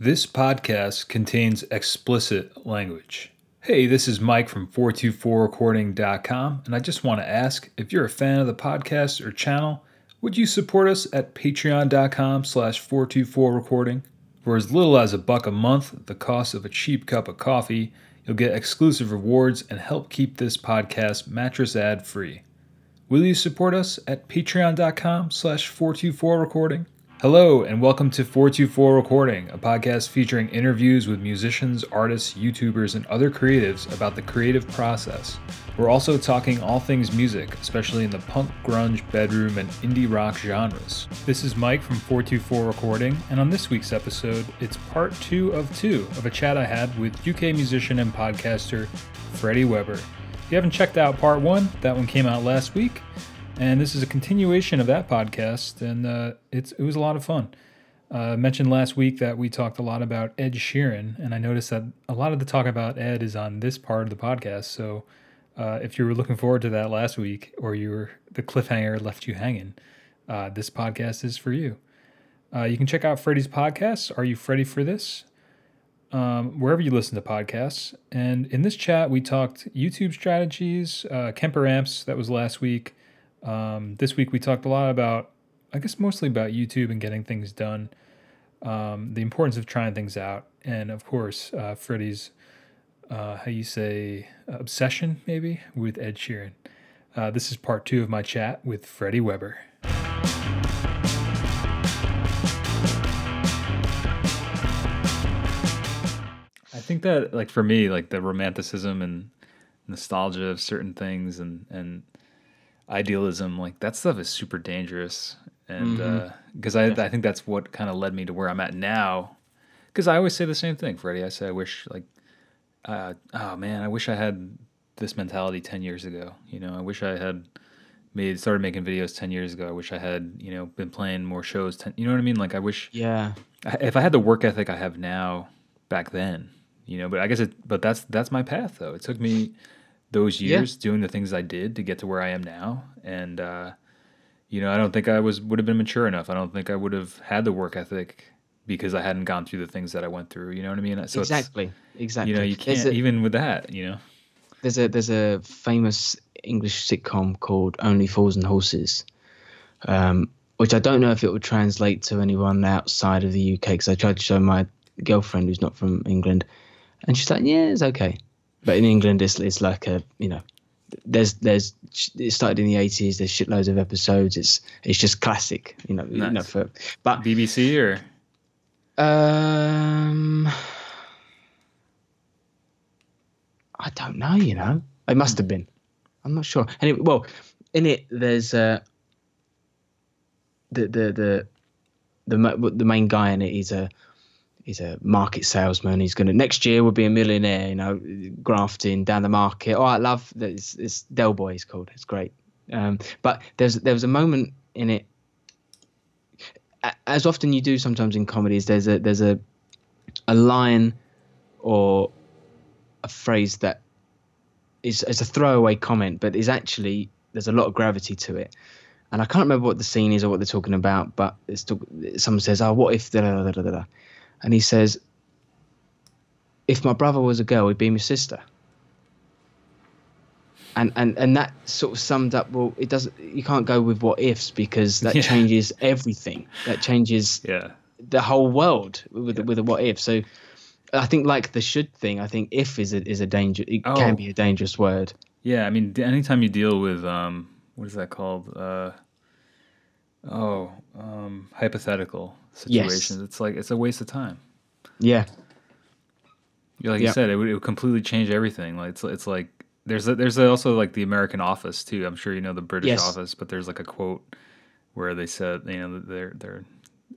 This podcast contains explicit language. Hey, this is Mike from 424recording.com, and I just want to ask if you're a fan of the podcast or channel, would you support us at patreon.com slash 424recording? For as little as a buck a month, the cost of a cheap cup of coffee, you'll get exclusive rewards and help keep this podcast mattress ad free. Will you support us at patreon.com slash 424recording? Hello, and welcome to 424 Recording, a podcast featuring interviews with musicians, artists, YouTubers, and other creatives about the creative process. We're also talking all things music, especially in the punk, grunge, bedroom, and indie rock genres. This is Mike from 424 Recording, and on this week's episode, it's part two of two of a chat I had with UK musician and podcaster Freddie Weber. If you haven't checked out part one, that one came out last week. And this is a continuation of that podcast, and uh, it's it was a lot of fun. Uh, I mentioned last week that we talked a lot about Ed Sheeran, and I noticed that a lot of the talk about Ed is on this part of the podcast. So uh, if you were looking forward to that last week, or you were the cliffhanger left you hanging, uh, this podcast is for you. Uh, you can check out Freddie's podcast. Are you Freddie for this? Um, wherever you listen to podcasts. And in this chat, we talked YouTube strategies, uh, Kemper amps. That was last week. Um, this week we talked a lot about, I guess mostly about YouTube and getting things done, um, the importance of trying things out, and of course, uh, Freddie's, uh, how you say, obsession maybe with Ed Sheeran. Uh, this is part two of my chat with Freddie Weber. I think that, like for me, like the romanticism and nostalgia of certain things, and and idealism, like that stuff is super dangerous. And because mm-hmm. uh, I, I think that's what kind of led me to where I'm at now. Because I always say the same thing, Freddie. I say I wish like, uh, oh man, I wish I had this mentality ten years ago. You know, I wish I had made started making videos 10 years ago i wish i had you know been playing more shows 10, you know what i mean like i wish yeah if i had the work ethic i have now back then you know but i guess it but that's that's my path though it took me those years yeah. doing the things I did to get to where I am now. And uh, you know, I don't think I was would have been mature enough. I don't think I would have had the work ethic because I hadn't gone through the things that I went through. You know what I mean? So exactly, exactly. You know, you can't a, even with that. You know, there's a there's a famous English sitcom called Only Fools and Horses. Um, which I don't know if it would translate to anyone outside of the UK because I tried to show my girlfriend who's not from England, and she's like, "Yeah, it's okay." But in England, it's it's like a you know, there's there's it started in the eighties. There's shitloads of episodes. It's it's just classic. You know, nice. you know for but BBC or um, I don't know. You know, it must have been. I'm not sure. Anyway, well, in it there's uh the the the the the main guy in it. He's a he's a market salesman. He's gonna next year will be a millionaire. You know, grafting down the market. Oh, I love that. It's, it's Del Boy. It's called. It's great. Um, but there's there was a moment in it. As often you do sometimes in comedies, there's a there's a a line or a phrase that is, is a throwaway comment, but is actually there's a lot of gravity to it. And I can't remember what the scene is or what they're talking about, but it's talk, someone says, "Oh, what if?" Da, da, da, da, da and he says, "If my brother was a girl, he'd be my sister." And and and that sort of summed up. Well, it doesn't. You can't go with what ifs because that yeah. changes everything. That changes yeah. the whole world with yeah. with a what if. So. I think like the should thing. I think if is a is a danger. It oh. can be a dangerous word. Yeah, I mean, anytime you deal with um, what is that called? Uh, oh, um, hypothetical situations. Yes. It's like it's a waste of time. Yeah. Like you said, it would, it would completely change everything. Like it's it's like there's a, there's also like the American Office too. I'm sure you know the British yes. Office, but there's like a quote where they said you know they're they're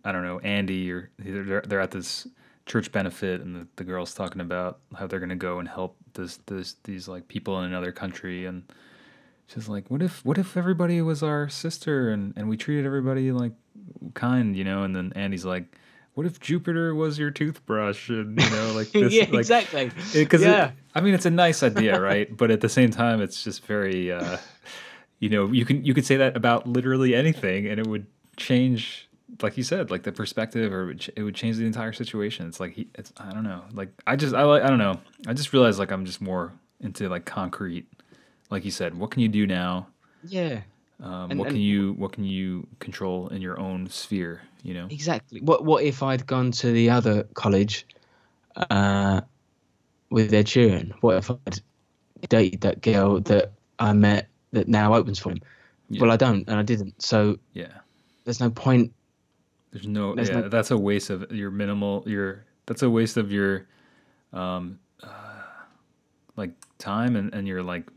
I don't know Andy or they're they're at this church benefit and the, the girl's talking about how they're gonna go and help this this these like people in another country and she's like what if what if everybody was our sister and and we treated everybody like kind, you know. And then Andy's like, "What if Jupiter was your toothbrush?" And you know, like this, yeah, like, exactly. Because yeah. I mean, it's a nice idea, right? but at the same time, it's just very, uh, you know, you can you could say that about literally anything, and it would change like you said, like the perspective, or it would ch- it would change the entire situation. It's like he, it's I don't know. Like I just I like I don't know. I just realized like I'm just more into like concrete. Like you said, what can you do now? Yeah, Um, And- what and- can you what can you control in your own sphere? You know. exactly. What what if I'd gone to the other college, uh, with Ed Sheeran? What if I'd dated that girl that I met that now opens for him? Yeah. Well, I don't, and I didn't. So Yeah. there's no point. There's no There's yeah, no- that's a waste of your minimal your that's a waste of your um uh, like time and, and your like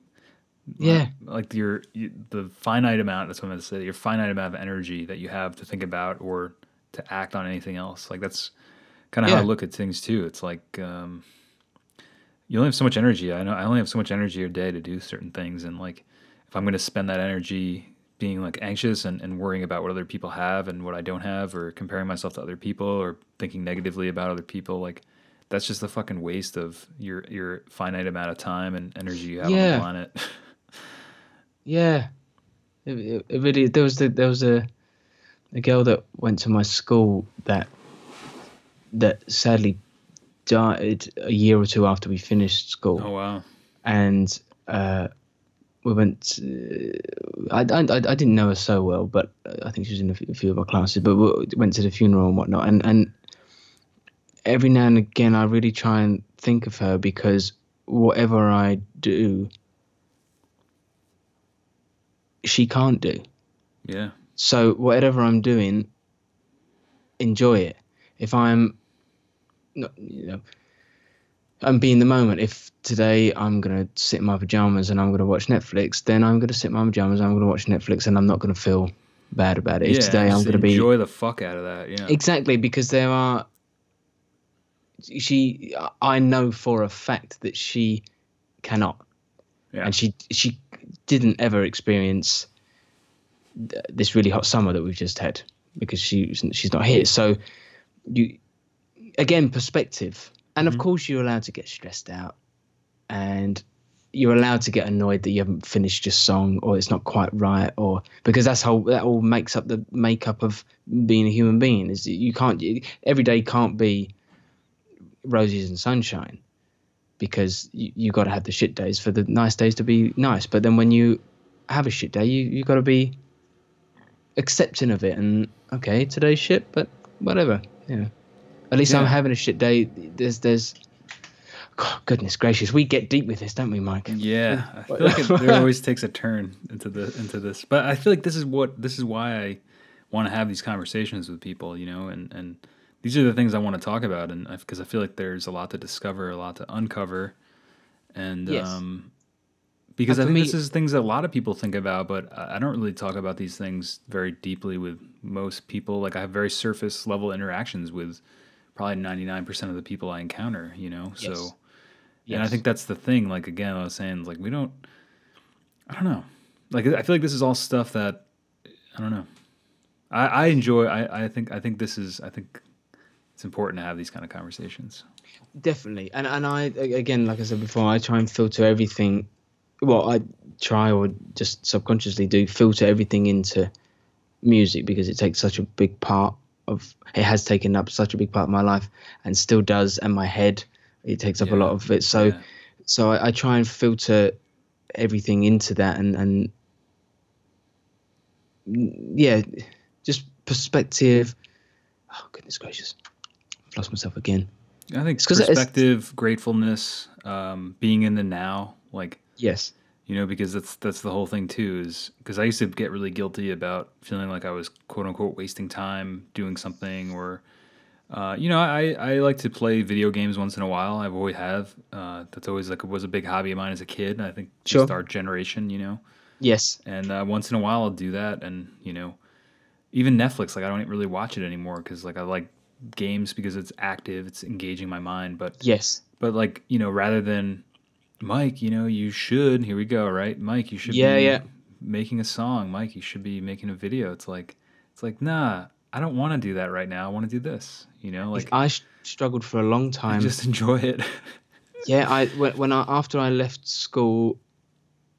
Yeah. like your you, the finite amount that's what I'm going to say your finite amount of energy that you have to think about or to act on anything else like that's kind of how I look at things too it's like um you only have so much energy I know I only have so much energy a day to do certain things and like if I'm going to spend that energy being like anxious and, and worrying about what other people have and what I don't have or comparing myself to other people or thinking negatively about other people like that's just a fucking waste of your your finite amount of time and energy you have on Yeah. the planet. Yeah, it, it, it really. There was the, there was a a girl that went to my school that that sadly died a year or two after we finished school, oh wow. and uh, we went. To, I, I I I didn't know her so well, but I think she was in a few- of our classes. But we went to the funeral and whatnot, and and every now and again I really try and think of her because whatever I do, she can't do. Yeah. So whatever I'm doing, enjoy it. If I'm, not, you know, I'm being the moment. If today I'm gonna sit in my pajamas and I'm gonna watch Netflix, then I'm gonna sit in my pajamas. I'm gonna watch Netflix, and I'm not gonna feel bad about it. If yeah, today I'm gonna be enjoy the fuck out of that. Yeah. exactly because there are. She, I know for a fact that she cannot Yeah. and she she didn't ever experience th- this really hot summer that we've just had because she she's not here. So you again perspective, and of mm-hmm. course you're allowed to get stressed out, and you're allowed to get annoyed that you haven't finished your song or it's not quite right or because that's how that all makes up the makeup of being a human being is you can't every day can't be roses and sunshine because you, you got to have the shit days for the nice days to be nice. But then when you have a shit day, you you got to be accepting of it and okay, today's shit, but whatever. Yeah. at least I'm having a shit day. There's there's. God, goodness gracious, we get deep with this, don't we, Mike? Yeah, I feel like it, it always takes a turn into the into this, but I feel like this is what this is why I want to have these conversations with people, you know, and and these are the things I want to talk about, and because I feel like there's a lot to discover, a lot to uncover, and Yes. um, because And I think me- this is things that a lot of people think about, but I don't really talk about these things very deeply with most people. Like I have very surface level interactions with probably ninety nine percent of the people I encounter, you know, Yes. so. And I think that's the thing. Like again, I was saying, like we don't. I don't know. Like I feel like this is all stuff that I don't know. I, I enjoy. I, I think. I think this is. I think it's important to have these kind of conversations. definitely. And and i again like i said before i try and filter everything well i try or just subconsciously do filter everything into music because it takes such a big part of it has taken up such a big part of my life and still does and my head it takes up a lot of it. So yeah. so I, I try and filter everything into that and and yeah just perspective. Oh goodness gracious lost myself again I think it's- perspective, gratefulness, um, being in the now, like yes you know, because that's that's the whole thing too. Is because I used to get really guilty about feeling like I was quote unquote wasting time doing something, or uh, you know, I I like to play video games once in a while. I've always have. Uh, that's always like it was a big hobby of mine as a kid. I think Sure. just our generation, you know, yes and uh, once in a while I'll do that, and you know, even Netflix, like I don't really watch it anymore because like I like games because it's active, it's engaging my mind, but yes. but like you know rather than mike you know you should here we go right? Mike you should Yeah, be yeah. making a song. Mike you should be making a video. It's like it's like nah i don't want to do that right now. I want to do this you know? Like I sh- struggled for a long time. just enjoy it. Yeah, I when, when I after I left school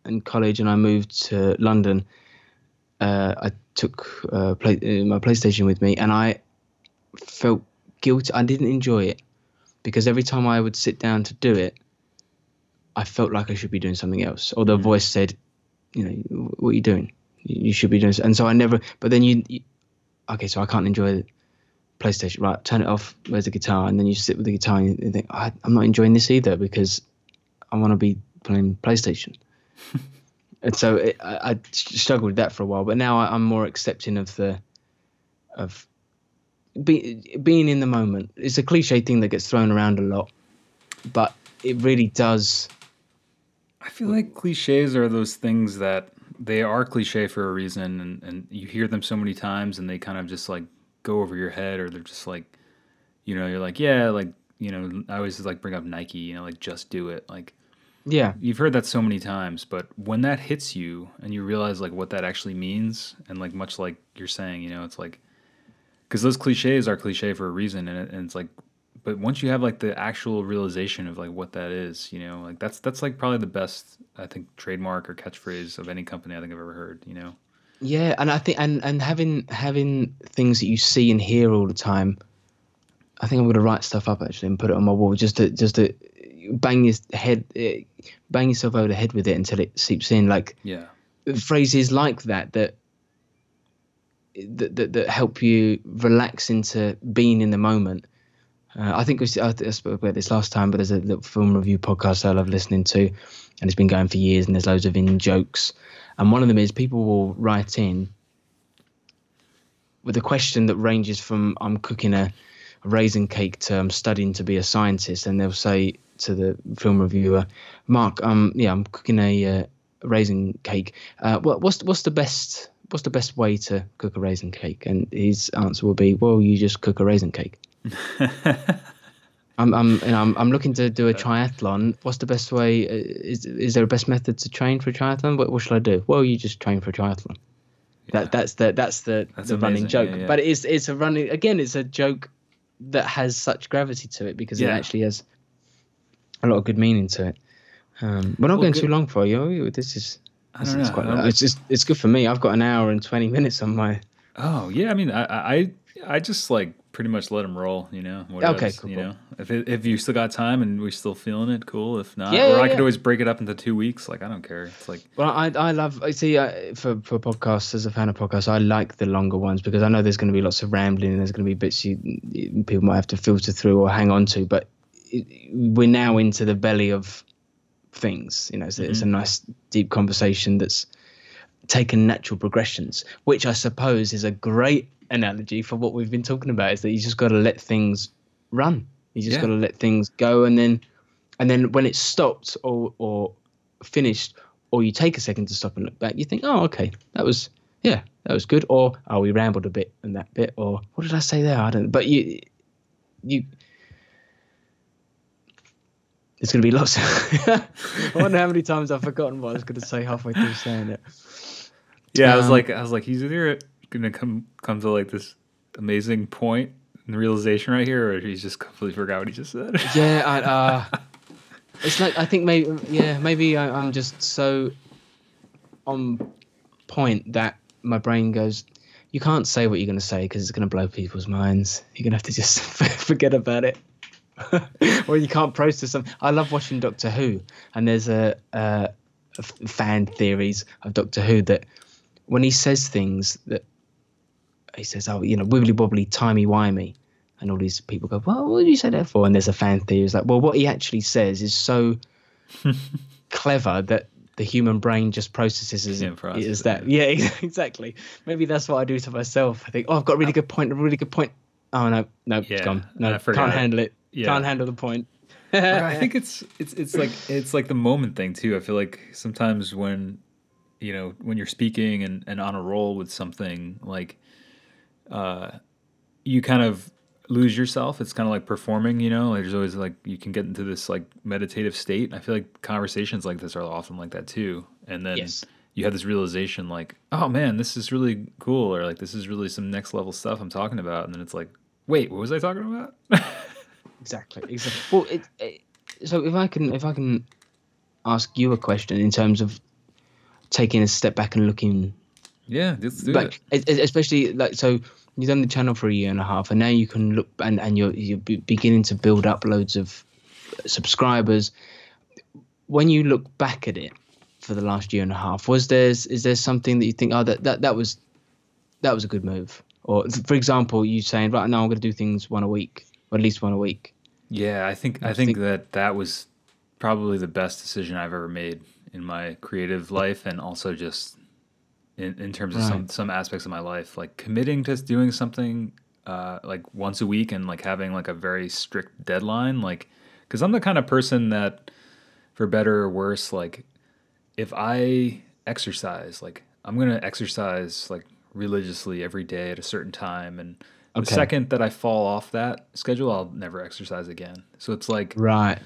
and college and I moved to London, uh, I took uh, play, uh, my PlayStation with me, and I felt guilty. I didn't enjoy it because every time I would sit down to do it, I felt like I should be doing something else, or the mm. voice said, "You know, what are you doing? You should be doing." And so I never. But then you, you okay, so I can't enjoy PlayStation. Right, turn it off. Where's the guitar? And then you sit with the guitar and you think, I, am not enjoying this either because I want to be playing PlayStation. and so it, I, I, struggled with that for a while, but now I, am more accepting of the of be, being in the moment. It's a cliche thing that gets thrown around a lot, but it really does. I feel like cliches are those things that they are cliche for a reason, and, and you hear them so many times, and they kind of just like go over your head, or they're just like, you know, you're like, yeah, like you know, I always like bring up Nike, you know, like just do it, like. Yeah. You've heard that so many times, but when that hits you and you realize like what that actually means and like much like you're saying, you know, it's like cuz those clichés are cliché for a reason and, it, and it's like but once you have like the actual realization of like what that is, you know, like that's that's like probably the best I think trademark or catchphrase of any company I think I've ever heard, you know. Yeah, and I think and and having having things that you see and hear all the time, I think I'm gonna write stuff up actually and put it on my wall just to just to bang your head, eh, bang yourself over the head with it until it seeps in. Like yeah, phrases like that that that that, that help you relax into being in the moment uh, I think we, I, I spoke about this last time, but there's a little film review podcast I love listening to, and it's been going for years, and there's loads of in jokes. And one of them is people will write in with a question that ranges from I'm cooking a, raisin cake to I'm studying to be a scientist, and they'll say to the film reviewer, Mark, um, yeah, I'm cooking a, uh, raisin cake. Uh, what, what's what's the best what's the best way to cook a raisin cake? And his answer will be, well, you just cook a raisin cake. I'm I'm, you know, I'm I'm looking to do a triathlon. What's the best way? Uh, is is there a best method to train for a triathlon? What, what should I do? Well, you just train for a triathlon. Yeah. That that's the that's the that's the running joke. Yeah, yeah. But it's it's a running again. It's a joke that has such gravity to it because it actually has a lot of good meaning to it. Um, we're not well, going good. too long for you. This is I don't know. Quite, it's just it's good for me. I've got an hour and twenty minutes on my. Oh yeah, I mean, I I I just like pretty much let them roll. You know. okay. Cool, you cool. know, if it, if you still got time and we're still feeling it, cool. If not, yeah, or yeah, I could yeah. always break it up into two weeks. Like I don't care. It's like. Well, I I love. I see uh, for for podcasts as a fan of podcasts, I like the longer ones because I know there's going to be lots of rambling and there's going to be bits you people might have to filter through or hang on to. But it, we're now into the belly of things. You know, so mm-hmm. it's a nice deep conversation that's taken natural progressions, which I suppose is a great analogy for what we've been talking about is that you just got to let things run. You just yeah. got to let things go, and then, and then when it's stopped or or finished, or you take a second to stop and look back, you think, oh, okay, that was yeah, that was good, or oh, we rambled a bit in that bit, or what did I say there? I don't. But you, you. There's going to be lots. I wonder how many times I've forgotten what I was going to say halfway through saying it. Yeah, um, I was um, like, I was like, he's either gonna come come to like this amazing point and realization right here, or he's just completely forgot what he just said. yeah, I, uh, it's like I think maybe yeah maybe I, I'm just so on point that my brain goes. You can't say what you're going to say because it's going to blow people's minds. You're going to have to just forget about it. or you can't process them. I love watching Doctor Who, and there's a, a, a fan theories of Doctor Who that when he says things that he says, "Oh, you know, wibbly wobbly, timey wimey," and all these people go, "Well, what did you say that for?" And there's a fan theory. It's like, well, what he actually says is so clever that the human brain just processes as, is that. Yeah, exactly. Maybe that's what I do to myself. I think, oh, I've got a really good point, a really good point. Oh no, no, yeah, it's gone. No, I can't handle it. Yeah. Can't handle the point. I think it's it's it's like it's like the moment thing too. I feel like sometimes when you know when you're speaking and, and on a roll with something like uh, you kind of lose yourself. It's kind of like performing, you know. There's always like you can get into this like meditative state. I feel like conversations like this are often like that too. And then yes. you have this realization, like, oh man, this is really cool, or like this is really some next level stuff I'm talking about. And then it's like, wait, what was I talking about? exactly. Exactly. Well, it, it, so if I can, if I can ask you a question in terms of taking a step back and looking Yeah, let's do like it. especially like so you've done the channel for a year and a half and now you can look and, and you're you're beginning to build up loads of subscribers when you look back at it for the last year and a half was there is there something that you think oh that that, that was that was a good move or for example you saying right now i'm going to do things one a week or at least one a week Yeah, I think I, I think, think- that that was probably the best decision I've ever made in my creative life, and also just in, in terms of some some aspects of my life, like committing to doing something uh, like once a week and like having like a very strict deadline, like because I'm the kind of person that, for better or worse, like if I exercise, like I'm gonna exercise like religiously every day at a certain time, and the second that I fall off that schedule, I'll never exercise again. So it's like right.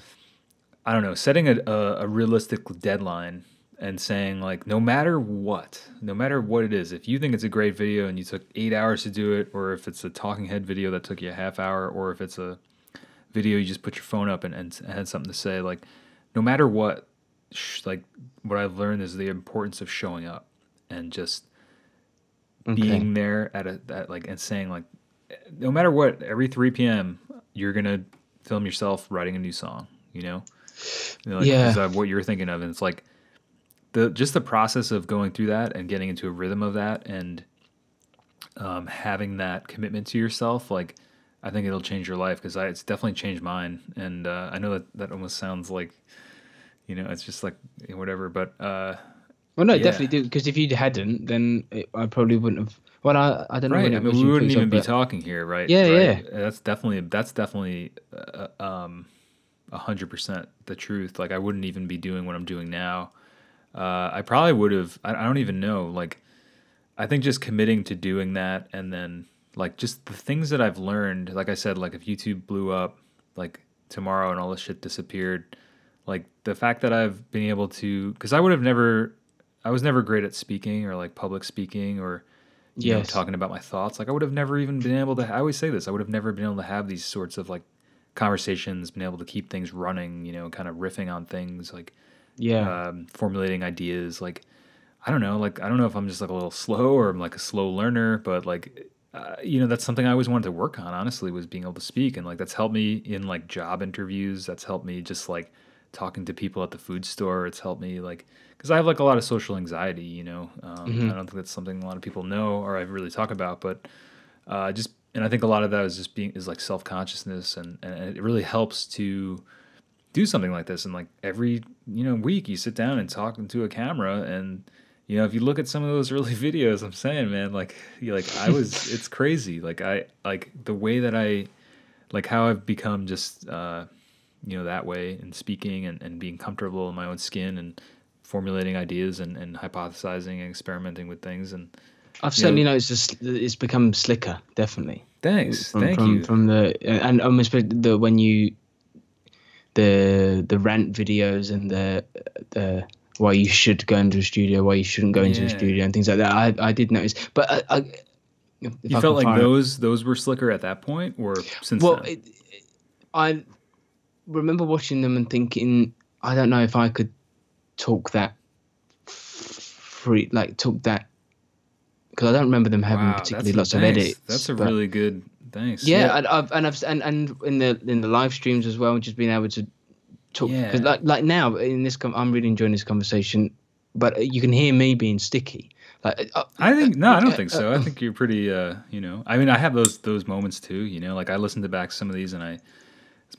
I don't know, setting a, a, a realistic deadline and saying like no matter what, no matter what it is, if you think it's a great video and you took eight hours to do it, or if it's a talking head video that took you a half hour, or if it's a video you just put your phone up and, and had something to say, like no matter what, sh- like what I've learned is the importance of showing up and just okay. being there at a at like and saying like no matter what every 3 p.m you're gonna film yourself writing a new song you know You know, like, Yeah. that what you're thinking of and it's like the just the process of going through that and getting into a rhythm of that and um, having that commitment to yourself like i think it'll change your life because it's definitely changed mine and uh, i know that that almost sounds like you know it's just like whatever but uh well no yeah. definitely do because if you hadn't then it, i probably wouldn't have well i, I don't know right. I mean, we wouldn't even be talking here, right? Yeah, right? That's definitely that's definitely uh, um, a hundred percent the truth. Like I wouldn't even be doing what I'm doing now. Uh, I probably would have. I, I don't even know. Like I think just committing to doing that, and then like just the things that I've learned. Like I said, like if YouTube blew up, like tomorrow, and all this shit disappeared. Like the fact that I've been able to, because I would have never, I was never great at speaking or like public speaking or you know, talking about my thoughts. Like I would have never even been able to. I always say this. I would have never been able to have these sorts of like conversations, been able to keep things running. You know, kind of riffing on things, like yeah um, formulating ideas. Like I don't know. Like I don't know if I'm just like a little slow or I'm like a slow learner, but like. Uh, you know that's something I always wanted to work on. Honestly, was being able to speak, and like that's helped me in like job interviews. That's helped me just like talking to people at the food store. It's helped me like because I have like a lot of social anxiety. You know, um, I don't think that's something a lot of people know or I really talk about, but uh, just and I think a lot of that is just being is like self consciousness, and and it really helps to do something like this. And like every you know week, you sit down and talk into a camera, and you know if you look at some of those early videos, I'm saying, man, like you like I was, it's crazy. Like I like the way that I like how I've become just uh, you know that way in speaking and, and being comfortable in my own skin and formulating ideas and, and hypothesizing and experimenting with things and I've you certainly know- noticed it's, it's become slicker, definitely. thanks From, thank from, you From the and almost the when you the the rant videos and the the why you should go into a studio, why you shouldn't go into a studio, and things like that. I I did notice, but I, I, you I felt like those those were slicker at that point or since Well, then? it, it- I remember watching them and thinking, I don't know if I could talk that free, like talk that, because I don't remember them having Wow, particularly that's- lots of edits. That's a but- really good thanks. yeah, And I've and I've and, and in the in the live streams as well, just being able to talk. Yeah. Like like now in this, com- I'm really enjoying this conversation, but you can hear me being sticky. Like uh, I think no, I don't uh, think so. I think you're pretty uh, you know. I mean, I have those those moments too, you know. Like I listen to back some of these and I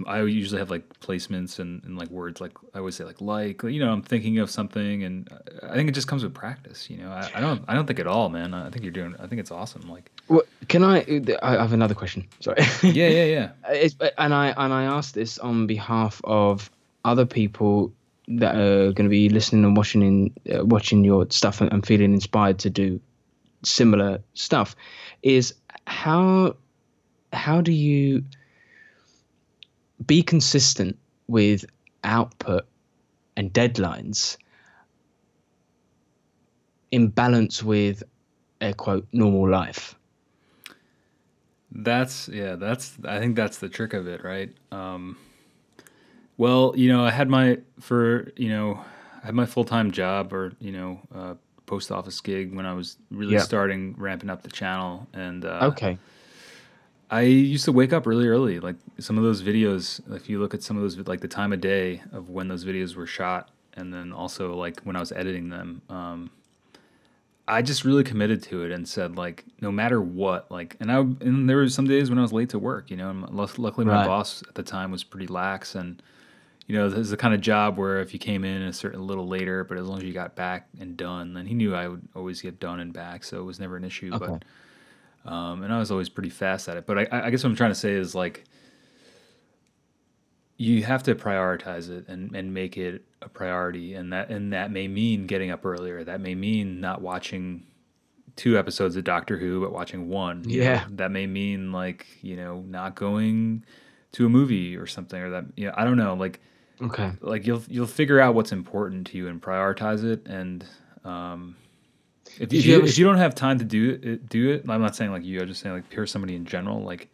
I usually have like placements and, and like words like I always say like like you know I'm thinking of something and I think it just comes with practice you know I, I don't I don't think at all man I think you're doing I think it's awesome like what, can I? I have another question. Sorry. yeah yeah yeah it's, and I and I asked this on behalf of other people that are going to be listening and watching in uh, watching your stuff and, and feeling inspired to do similar stuff. Is how how do you be consistent with output and deadlines in balance with a quote normal life? That's yeah, that's I think that's the trick of it, right? Um, well, you know, I had my for you know, I had my full time job or you know, uh, post office gig when I was really starting ramping up the channel, and uh, Okay. I used to wake up really early. Like some of those videos, if you look at some of those, like the time of day of when those videos were shot, and then also like when I was editing them, um, I just really committed to it and said like, no matter what, like, and I and there were some days when I was late to work, you know. And luckily, my Right. boss at the time was pretty lax, and you know, this is the kind of job where if you came in a certain a little later, but as long as you got back and done, then he knew I would always get done and back, so it was never an issue. Okay. But um, and I was always pretty fast at it. But I, I guess what I'm trying to say is like you have to prioritize it and, and make it a priority, and that and that may mean getting up earlier. That may mean not watching two episodes of Doctor Who, but watching one. you know. Yeah. that may mean like you know not going to a movie or something, or that you know I don't know like Okay. like you'll you'll figure out what's important to you and prioritize it and um if, Did if you you if you don't have time to do it do it i'm not saying like you i'm just saying like pure somebody in general like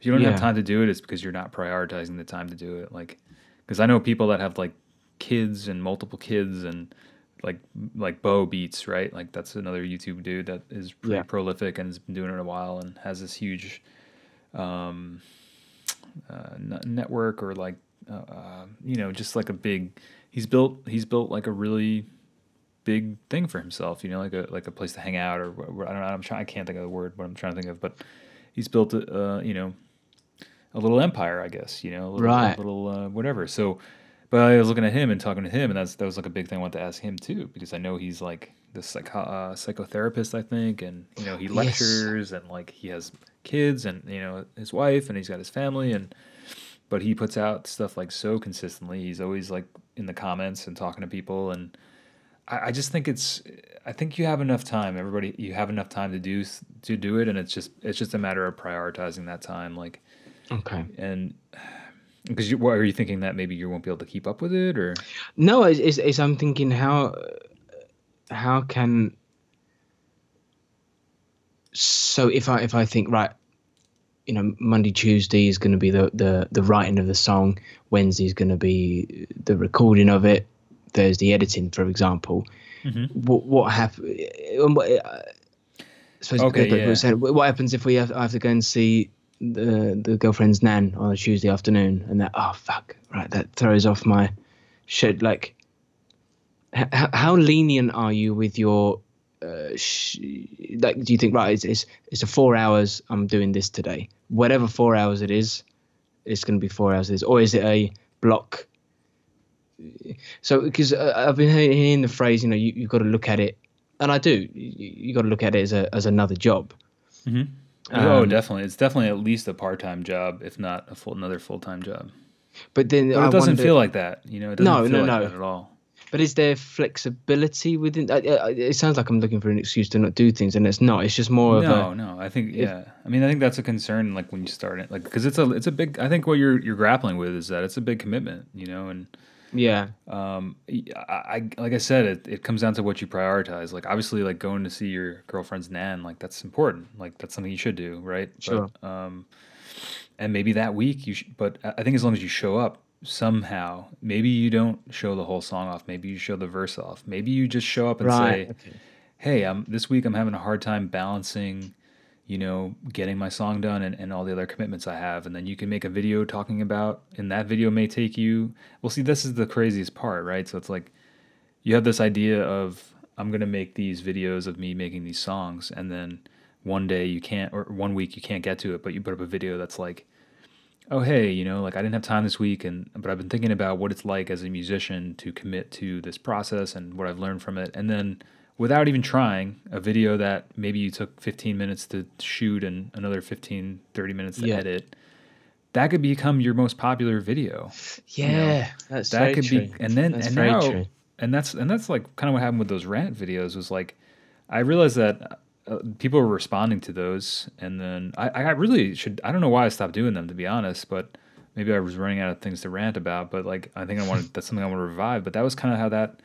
if you don't Yeah. have time to do it it's because you're not prioritizing the time to do it like because i know people that have like kids and multiple kids and like like Bo Beats, right? Like that's another YouTube dude that is pretty Yeah. prolific and has been doing it a while and has this huge um, uh, n- network or like uh, uh, you know just like a big. He's built he's built like a really big thing for himself. You know, like a like a place to hang out or I don't know. I'm trying. I can't think of the word. What I'm trying to think of, but he's built a uh, you know a little empire, I guess. You know, a little, Right. a little uh, whatever. So, but I was looking at him and talking to him, and that's that was like a big thing I wanted to ask him too, because I know he's like this psycho- uh, psychotherapist, I think, and you know he Yes. lectures and like he has kids and you know his wife and he's got his family and but he puts out stuff like so consistently. He's always like in the comments and talking to people and. I I just think it's. I think you have enough time. Everybody, you have enough time to do to do it, and it's just it's just a matter of prioritizing that time. Like, Okay. and because you, what are you thinking that maybe you won't be able to keep up with it, or No, it's, it's, it's I'm thinking how how can so if I if I think right, you know, Monday Tuesday is going to be the, the the writing of the song, Wednesday is going to be the recording of it, Thursday editing, for example. Mhm. What what happens? Okay, yeah. said, what happens if we have, I have to go and see the the girlfriend's nan on a Tuesday afternoon, and that oh fuck, right, that throws off my shit. Like, h- how lenient are you with your uh, sh- like? Do you think right? It's, it's it's a four hours. I'm doing this today. Whatever four hours it is, it's going to be four hours. It is, or is it a block? So, because uh, I've been hearing hearing the phrase, you know, you, you've got to look at it, and I do. You, you got to look at it as a as another job. oh, Um, definitely, it's definitely at least a part time job, if not a full another full time job. But then But I it doesn't wonder- feel like that, you know. It doesn't No, feel no, like no. that at all. But is there flexibility within? Uh, uh, it sounds like I'm looking for an excuse to not do things, and it's not. It's just more of No, a no. No. I think yeah. I mean, I think that's a concern. Like when you start it, like because it's a it's a big. I think what you're you're grappling with is that it's a big commitment, you know, and yeah, um, I, I like I said, it, it comes down to what you prioritize. Like obviously, like going to see your girlfriend's nan, like that's important. Like that's something you should do, right? Sure. But, um, and maybe that week you. Sh- but I think as long as you show up somehow, maybe you don't show the whole song off. Maybe you show the verse off. Maybe you just show up and right. say, Okay. hey, I'm this week I'm having a hard time balancing, you know, getting my song done and, and all the other commitments I have. And then you can make a video talking about and that video may take you well see this is the craziest part, right? So it's like you have this idea of I'm gonna make these videos of me making these songs and then one day you can't or one week you can't get to it, but you put up a video that's like oh hey you know like i didn't have time this week and but i've been thinking about what it's like as a musician to commit to this process and what i've learned from it and then without even trying a video that maybe you took 15 minutes to shoot and another 15 30 minutes to Yeah. edit that could become your most popular video Yeah, that's that could true. be and then That's and now true. and that's and that's like kind of what happened with those rant videos was like i realized that uh, people were responding to those and then I, I really should i don't know why i stopped doing them to be honest but maybe i was running out of things to rant about but like i think i wanted that's something i want to revive but that was kind of how that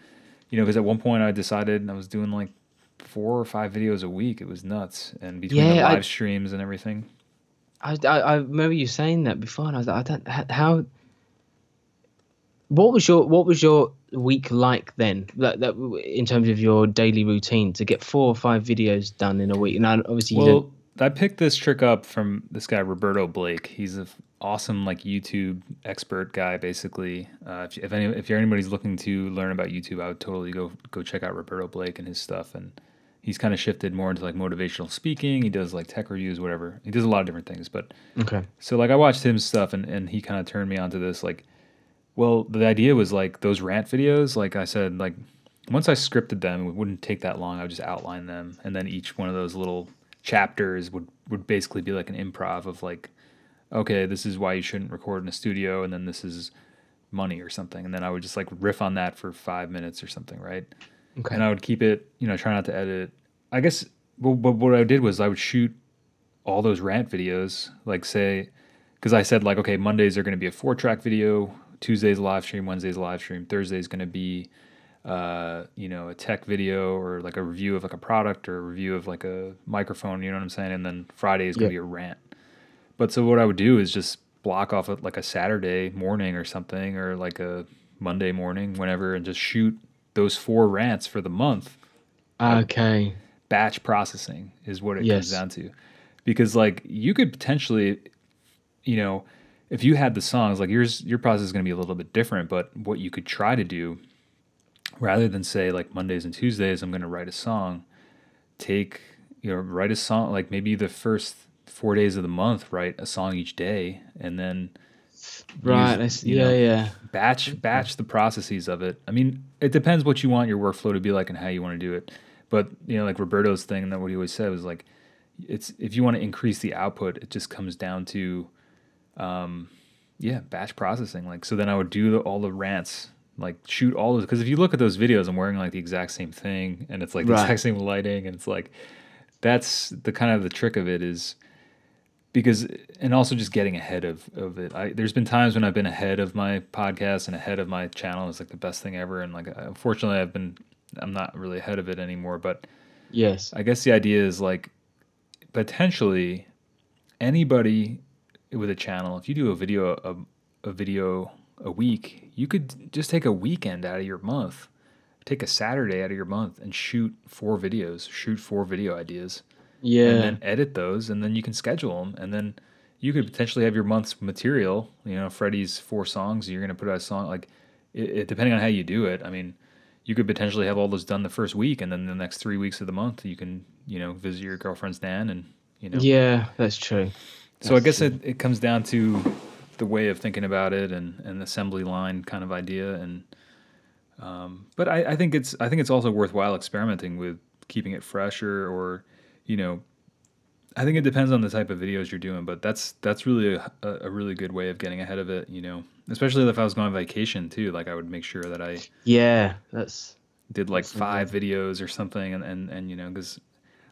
you know because at one point i decided i was doing like four or five videos a week it was nuts and between the Yeah, I- live streams and everything I, I, I remember you saying that before, and I was like, I don't how. What was your What was your week like then? That, that in terms of your daily routine to get four or five videos done in a week. Now, obviously, you Well, I picked this trick up from this guy Roberto Blake. He's an awesome like YouTube expert guy. Basically, uh, if if, any, if you're anybody's looking to learn about YouTube, I would totally go go check out Roberto Blake and his stuff. And he's kind of shifted more into like motivational speaking. He does like tech reviews, whatever. He does a lot of different things. But okay, so like I watched him stuff and and he kind of turned me onto this like. Well, the idea was like those rant videos. Like I said, like once I scripted them, it wouldn't take that long. I would just outline them, and then each one of those little chapters would would basically be like an improv of like, okay, this is why you shouldn't record in a studio, and then this is money or something, and then I would just like riff on that for five minutes or something, right? okay, And I would keep it, you know, try not to edit. I guess, but, but what I did was I would shoot all those rant videos, like say, because I said like, okay, Mondays are going to be a four track video, Tuesday's a live stream, Wednesday's a live stream, Thursday's going to be, uh, you know, a tech video or like a review of like a product or a review of like a microphone, you know what I'm saying? And then Friday is going to Yeah. be a rant. But so what I would do is just block off like a Saturday morning or something, or like a Monday morning, whenever, and just shoot those four rants for the month. Okay, batch processing is what it Yes. comes down to. Because like you could potentially you know if you had the songs like yours your process is going to be a little bit different but what you could try to do rather than say like mondays and tuesdays i'm going to write a song. Take you know write a song like maybe the first four days of the month write a song each day and then right. use, I see, you yeah, know, yeah. batch batch the processes of it. I mean, it depends what you want your workflow to be like and how you want to do it. But you know, like Roberto's thing, and that what he always said was like, it's if you want to increase the output, it just comes down to, um, yeah, batch processing. Like so, then I would do the, all the rants, like shoot all those. Because if you look at those videos, I'm wearing like the exact same thing, and it's like the Right. exact same lighting, and it's like, that's the kind of the trick of it is because and also just getting ahead of, of it. I, there's been times when I've been ahead of my podcast and ahead of my channel. Is like the best thing ever. And like, unfortunately I've been, I'm not really ahead of it anymore, but Yes, I guess the idea is like potentially anybody with a channel, if you do a video, a, a video a week, you could just take a weekend out of your month, take a Saturday out of your month and shoot four videos, shoot four video ideas yeah, and then edit those, and then you can schedule them, and then you could potentially have your month's material. You know, Freddie's four songs. You're gonna put out a song like it, it, depending on how you do it. I mean, you could potentially have all those done the first week, and then the next three weeks of the month, you can you know visit your girlfriend's nan, and you know. yeah. That's true. so I guess true. it, it comes down to the way of thinking about it and an assembly line kind of idea and um, but I, I think it's I think it's also worthwhile experimenting with keeping it fresher or you know I think it depends on the type of videos you're doing but that's that's really a, a really good way of getting ahead of it you know especially if I was going on vacation too like I would make sure that I Yeah, that's did like That's five videos or something and and, and you know because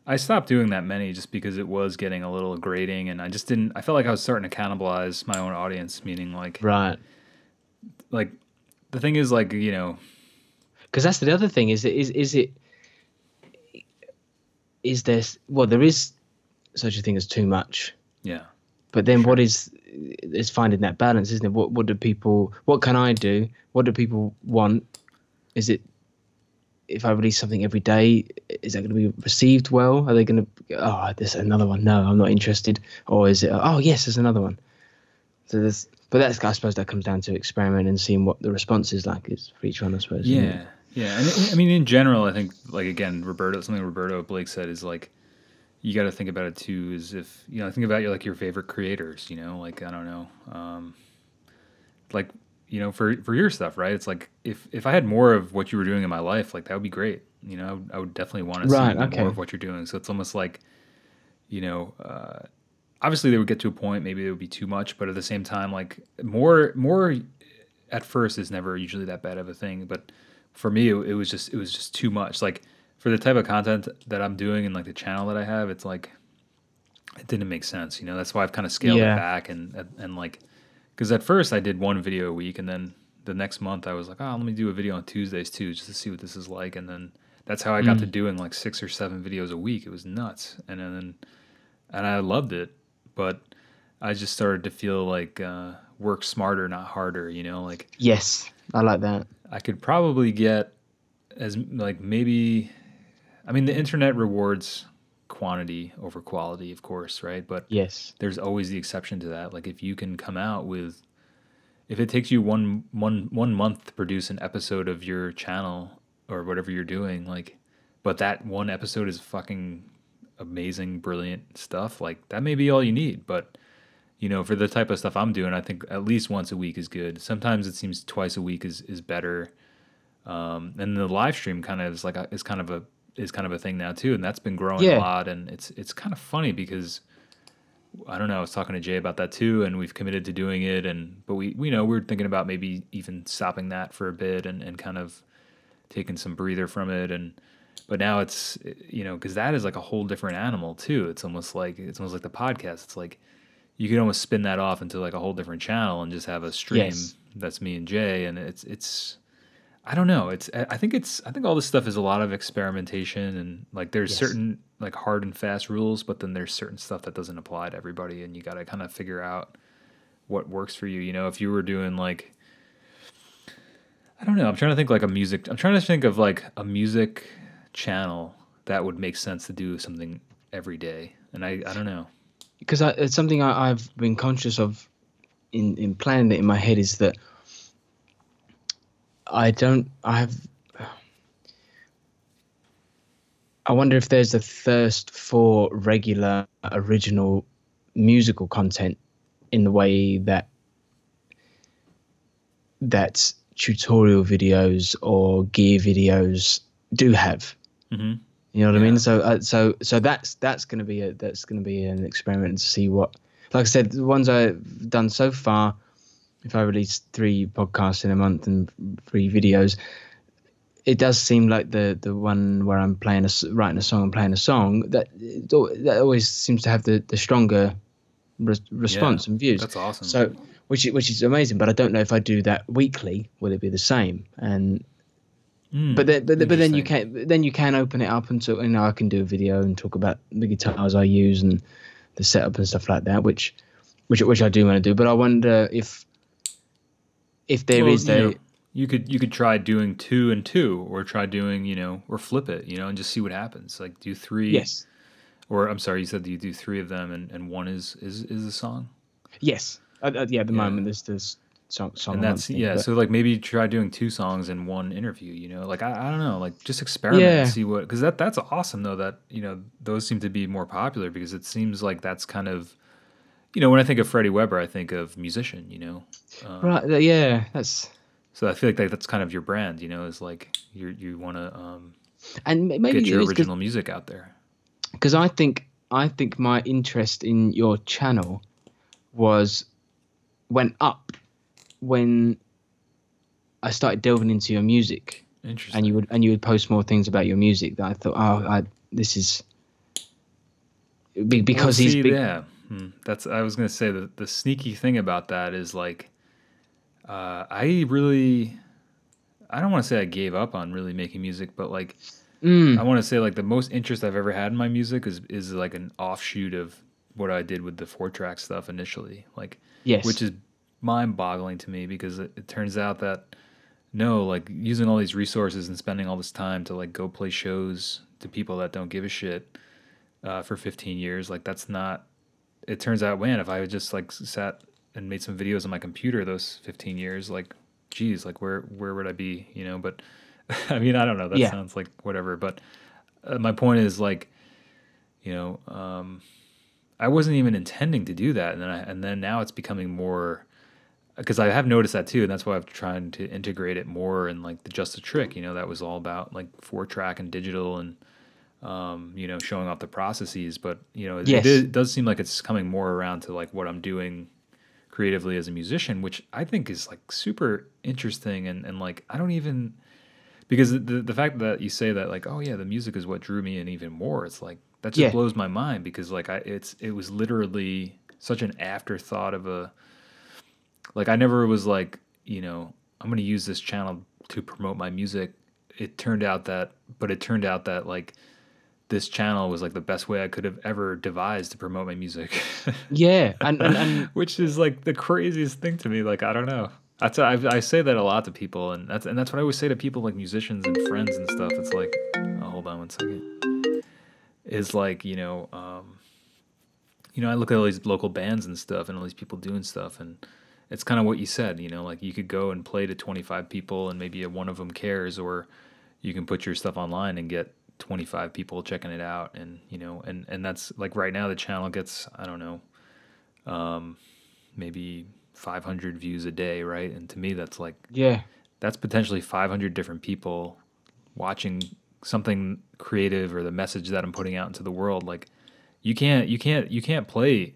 I stopped doing that many just because it was getting a little grating and I just didn't I felt like I was starting to cannibalize my own audience meaning like right. like the thing is like you know because that's the other thing is it is is it is there well there is such a thing as too much. Yeah. But then what is is finding that balance isn't it? What what do people what can i do? What do people want? Is it if i release something every day is that going to be received well? Are they going to oh there's another one. No i'm not interested. Or is it oh yes there's another one. So there's but that's i suppose that comes down to experiment and seeing what the response is like is for each one i suppose? Yeah, yeah, and it- I mean, in general, I think like again, Roberto, something Roberto Blake said is like, you got to think about it too. Is if you know, think about your like your favorite creators. You know, like I don't know, um, like you know, for for your stuff, right? It's like if if I had more of what you were doing in my life, like that would be great. You know, I would, I would definitely want to Right, see okay. more of what you're doing. So it's almost like, you know. Uh, Obviously, they would get to a point. Maybe it would be too much, but at the same time, like more, more at first is never usually that bad of a thing. But for me, it, it was just it was just too much. Like for the type of content that I'm doing and like the channel that I have, it's like it didn't make sense. You know, that's why I've kind of scaled Yeah. it back and and, and like because at first I did one video a week, and then the next month I was like, oh, let me do a video on Tuesdays too, just to see what this is like. And then that's how I got to doing like six or seven videos a week. It was nuts, and then and I loved it, but I just started to feel like uh, work smarter, not harder. You know, like yes I like that. I could probably get as like maybe I mean the internet rewards quantity over quality, of course, right? But yes, there's always the exception to that. Like if you can come out with if it takes you one one one month to produce an episode of your channel or whatever you're doing, like but that one episode is fucking amazing, brilliant stuff, like that may be all you need. But you know, for the type of stuff I'm doing, I think at least once a week is good. Sometimes it seems twice a week is is better. Um, and the live stream kind of is like a, is kind of a is kind of a thing now too, and that's been growing Yeah. a lot. And it's it's kind of funny because I don't know. I was talking to Jay about that too, and we've committed to doing it. And but we we know we're thinking about maybe even stopping that for a bit and and kind of taking some breather from it. And but now it's you know because that is like a whole different animal too. It's almost like it's almost like the podcast. It's like you could almost spin that off into like a whole different channel and just have a stream Yes. that's me and Jay, and it's it's. I don't know. It's I think it's I think all this stuff is a lot of experimentation and like there's Yes. certain like hard and fast rules, but then there's certain stuff that doesn't apply to everybody and you got to kind of figure out what works for you. You know, if you were doing like I don't know, I'm trying to think like a music I'm trying to think of like a music channel that would make sense to do something every day. And I I don't know. Because it's something I, I've been conscious of in in planning it in my head is that I don't I have I wonder if there's a thirst for regular original musical content in the way that that tutorial videos or gear videos do have. Mm Mhm. You know what I mean? So, uh, so, so that's that's going to be a that's going to be an experiment to see what. Like I said, the ones I've done so far, if I release three podcasts in a month and three videos, it does seem like the the one where I'm playing a writing a song and playing a song that that always seems to have the the stronger res- response and views. That's awesome. So, which which is amazing, but I don't know if I do that weekly, will it be the same? And Mm, but then, but, then- but then you can then you can open it up and so know I can do a video and talk about the guitars I use and the setup and stuff like that, which which which I do want to do. But I wonder if if there Well, is you know, you could you could try doing two and two, or try doing you know, or flip it, you know, and just see what happens. Like do three, yes or I'm sorry, you said you do three of them, and, and one is is is a song, yes uh, yeah at the Yeah. moment there's this song song and that's yeah. but- So like maybe try doing two songs in one interview, you know, like I, I don't know, like just experiment Yeah. and see what because that that's awesome though that you know those seem to be more popular because it seems like that's kind of you know when I think of Freddie Weber, I think of musician, you know, um, right yeah that's so I feel like that, that's kind of your brand, you know, is like you you want to um, and maybe get your it is 'cause- original music out there. because I think I think my interest in your channel was went up when I started delving into your music, Interesting. and you would and you would post more things about your music. That I thought, oh, I, this is because Well, he's see, big. yeah. Hmm. That's I was gonna say the the sneaky thing about that is like, uh, I really, I don't want to say I gave up on really making music, but like Mm, I want to say like the most interest I've ever had in my music is is like an offshoot of what I did with the four track stuff initially, like yes, which is mind boggling to me because it, it turns out that no, like using all these resources and spending all this time to like go play shows to people that don't give a shit uh, for 15 years, like that's not. It turns out, man, if I had just like sat and made some videos on my computer those 15 years, like, geez, like where where would I be, you know? But I mean, I don't know. That Yeah. sounds like whatever. But uh, my point is like, you know, um, I wasn't even intending to do that, and then I, and then now it's becoming more because I have noticed that too, and that's why I've tried to integrate it more in like the Just a Trick. You know, that was all about like four track and digital and um, you know showing off the processes. But you know, it, Yes. it does seem like it's coming more around to like what I'm doing creatively as a musician, which I think is like super interesting and and like I don't even because the the fact that you say that like oh yeah the music is what drew me in even more it's like that just Yeah. blows my mind because like I it's it was literally such an afterthought of a like I never was like you know I'm gonna use this channel to promote my music it turned out that but it turned out that like this channel was like the best way I could have ever devised to promote my music yeah, and, and, and which is like the craziest thing to me like I don't know That's I, I say that a lot to people, and that's and that's what I always say to people like musicians and friends and stuff. It's like, oh, hold on one second. Is like you know, um, you know, I look at all these local bands and stuff, and all these people doing stuff, and it's kind of what you said. You know, like you could go and play to twenty five people, and maybe one of them cares, or you can put your stuff online and get 25 people checking it out and you know and and that's like right now the channel gets i don't know um maybe 500 views a day right and to me that's like Yeah. that's potentially 500 different people watching something creative or the message that i'm putting out into the world like you can't you can't you can't play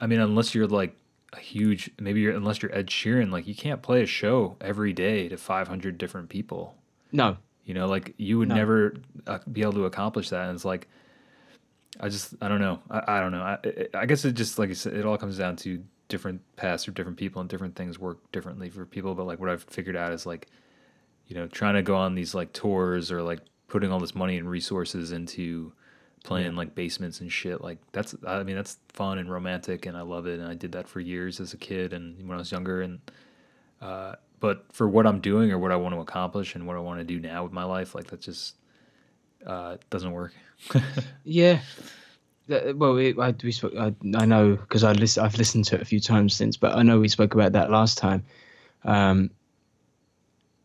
i mean unless you're like a huge maybe you're unless you're ed sheeran like you can't play a show every day to 500 different people No. you know, like you would No. never uh, be able to accomplish that. And it's like, I just, I don't know. I, I don't know. I, I- I guess it just, like I said, it all comes down to different paths for different people and different things work differently for people. But like what I've figured out is like, you know, trying to go on these like tours or like putting all this money and resources into playing like basements and shit. Like that's, I mean, that's fun and romantic and I love it. And I did that for years as a kid and when I was younger. And, uh, but for what I'm doing or what I want to accomplish and what I want to do now with my life, like that just uh, doesn't work. Yeah. Well, it, I, we spoke. I, I know because I listen, I've listened to it a few times since, but I know we spoke about that last time. Um,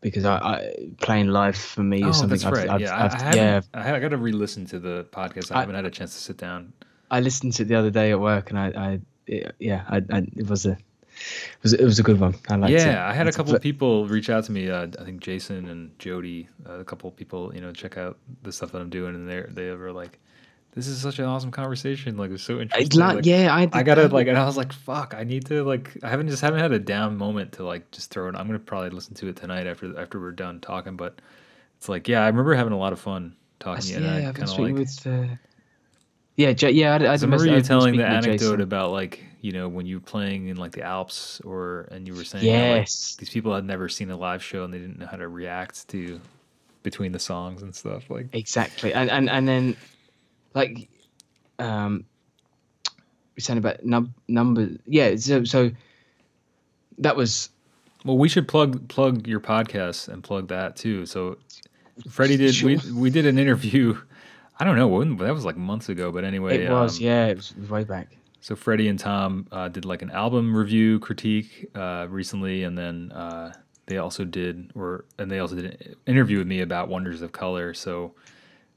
because I, I playing live for me is oh, something that's I've, right. I've, yeah, I've, I, I haven't, yeah. I, had, I got to re-listen to the podcast. I, haven't had a chance to sit down. I listened to it the other day at work, and I, I it- yeah, I, I, it was a, it was it was a good one. I liked it. yeah, I had a couple of people reach out to me. Uh, I think Jason and Jody, uh, a couple of people, you know, check out the stuff that I'm doing, and they they were like, "This is such an awesome conversation. Like, it's so interesting." like, like, yeah, I, I gotta like, and I was like, "Fuck!" I need to like, I haven't just haven't had a down moment to like just throw it. I'm gonna probably listen to it tonight after after we're done talking. But it's like, yeah, I remember having a lot of fun I, talking. yeah, and I I've kind been of speaking like. with. Uh, yeah, yeah. I, I, I remember you telling the anecdote Jason. about like you know when you were playing in like the Alps or and you were saying how, like, Yes. these people had never seen a live show and they didn't know how to react to between the songs and stuff like Exactly, and and and then, like, um, you're saying about num- numbers. Yeah, so so that was well we should plug plug your podcast and plug that too so freddie did we, Sure. we did an interview i don't know when that was like months ago but anyway it was um, yeah it was, it was way back. so freddie and tom uh, did like an album review critique uh, recently and then uh, they also did or and they also did an interview with me about wonders of color so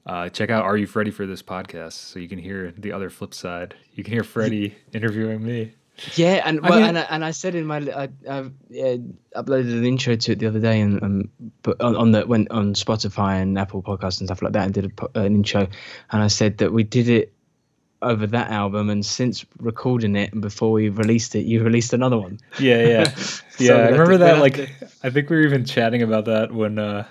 uh, check out are you freddie for this podcast so you can hear the other flip side. You can hear freddie interviewing me. Yeah, and I mean- and, I, and I said in my I, I uh, uploaded an intro to it the other day and um, but on, on the when on Spotify and Apple Podcasts and stuff like that and did a, an intro. And I said that we did it over that album and since recording it and before we released it you released another one. yeah yeah. So yeah i remember that like i think we were even chatting about that when uh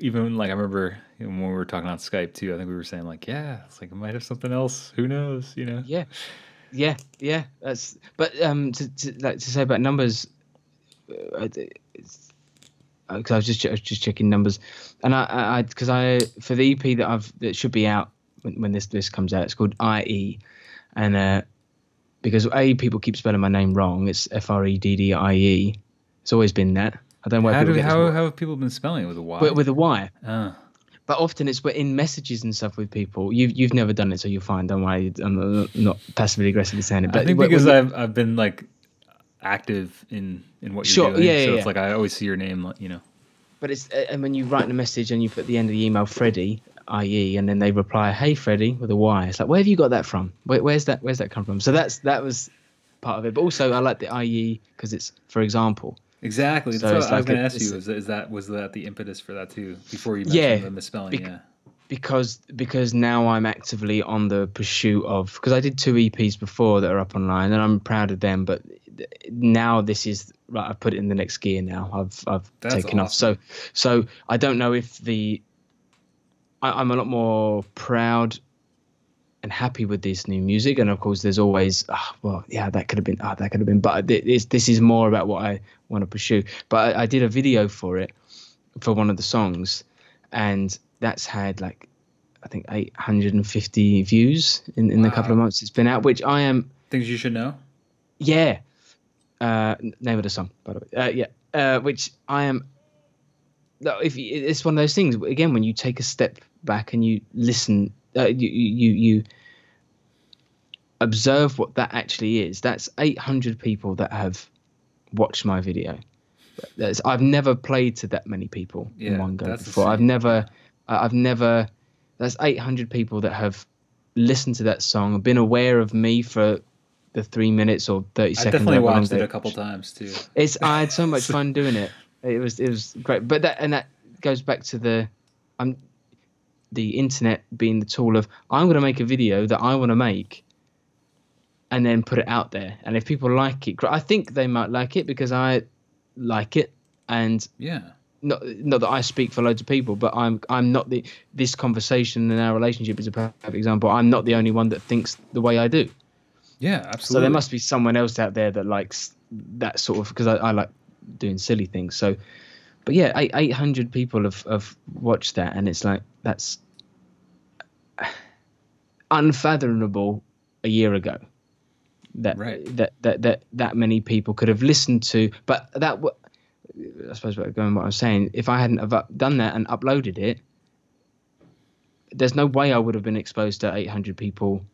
even like i remember when we were talking on skype too i think we were saying like yeah it's like it might have something else. Who knows? You know? Yeah, yeah, yeah. That's but um to, to like to say about numbers, uh, because I was just I was just checking numbers, and I I because I, for the EP that I've that should be out when, when this this comes out, it's called IE, and uh because a people keep spelling my name wrong, it's F R E D D I E. It's always been that. I don't know why how do how, how have people been spelling it with a y with, with a Y. Ah. But often it's in messages and stuff with people. You've you've never done it, so you're fine. Don't worry. I'm not, not passively aggressively saying it. But I think because when I've I've been like active in in what you're Sure, doing, yeah, yeah, so yeah. it's like I always see your name, you know. But it's and when you write a message and you put the end of the email Freddie, i.e., and then they reply, "Hey Freddie" with a Y. It's like, where have you got that from? Where, where's that? Where's that come from? So that's that was part of it. But also, I like the IE because it's for example. Exactly. So That's what it's I was like going to ask you. Is, is that was that the impetus for that too? Before you Yeah, mentioned the misspelling, bec- yeah. because because now I'm actively on the pursuit of because I did two EPs before that are up online and I'm proud of them but now this is right I've put it in the next gear now I've I've That's taken off so so I don't know if the I, I'm a lot more proud and happy with this new music and of course there's always ah, well yeah that could have been ah, that could have been but this this is more about what I want to pursue but I, I did a video for it for one of the songs and that's had like I think 850 views in, in the couple of months it's been out, which I am Things you should know. yeah. Uh, name of the song, by the way. Uh, yeah. uh, which I am. no, If you- it's one of those things again, when you take a step back and you listen, uh, you you you observe what that actually is. That's 800 people that have watched my video. That's, I've never played to that many people in one go before. I've never, I've never. That's 800 people that have listened to that song, been aware of me for the three minutes or 30 I seconds. I definitely watched it a couple times too. it's I had so much fun doing it. It was it was great. But that and that goes back to the um the internet being the tool of I'm going to make a video that I want to make and then put it out there. And if people like it, I think they might like it because I like it and Yeah. not not that I speak for loads of people, but I'm I'm not the this conversation and our relationship is a perfect example. I'm not the only one that thinks the way I do. Yeah, absolutely. So there must be someone else out there that likes that sort of because I, I like doing silly things. So, but yeah, eight hundred people have have watched that, and it's like that's unfathomable a year ago. That Right. that that that that many people could have listened to, but that w- I suppose what- going what I'm saying, if I hadn't have up- done that and uploaded it, there's no way I would have been exposed to 800 people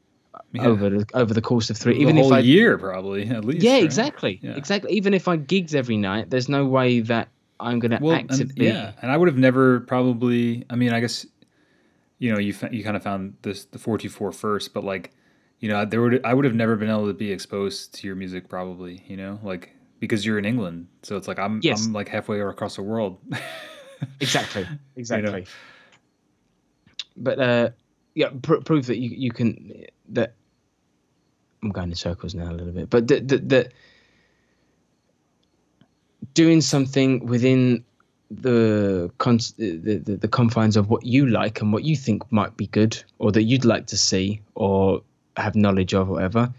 Yeah. over the over the course of three. The Even whole if I year, probably at least. yeah, right? exactly, Yeah. exactly. Even if I gigs every night, there's no way that I'm gonna Well, and, yeah, and I would have never probably. I mean, I guess you know you you kind of found this the four two four first, but like you know there would I would have never been able to be exposed to your music probably. You know, like because you're in England, so it's like I'm Yes. I'm like halfway across the world. Exactly, exactly. But uh, yeah, pr- prove that you you can that. I'm going in circles now a little bit, but that that doing something within the, con- the, the the confines of what you like and what you think might be good or that you'd like to see or have knowledge of whatever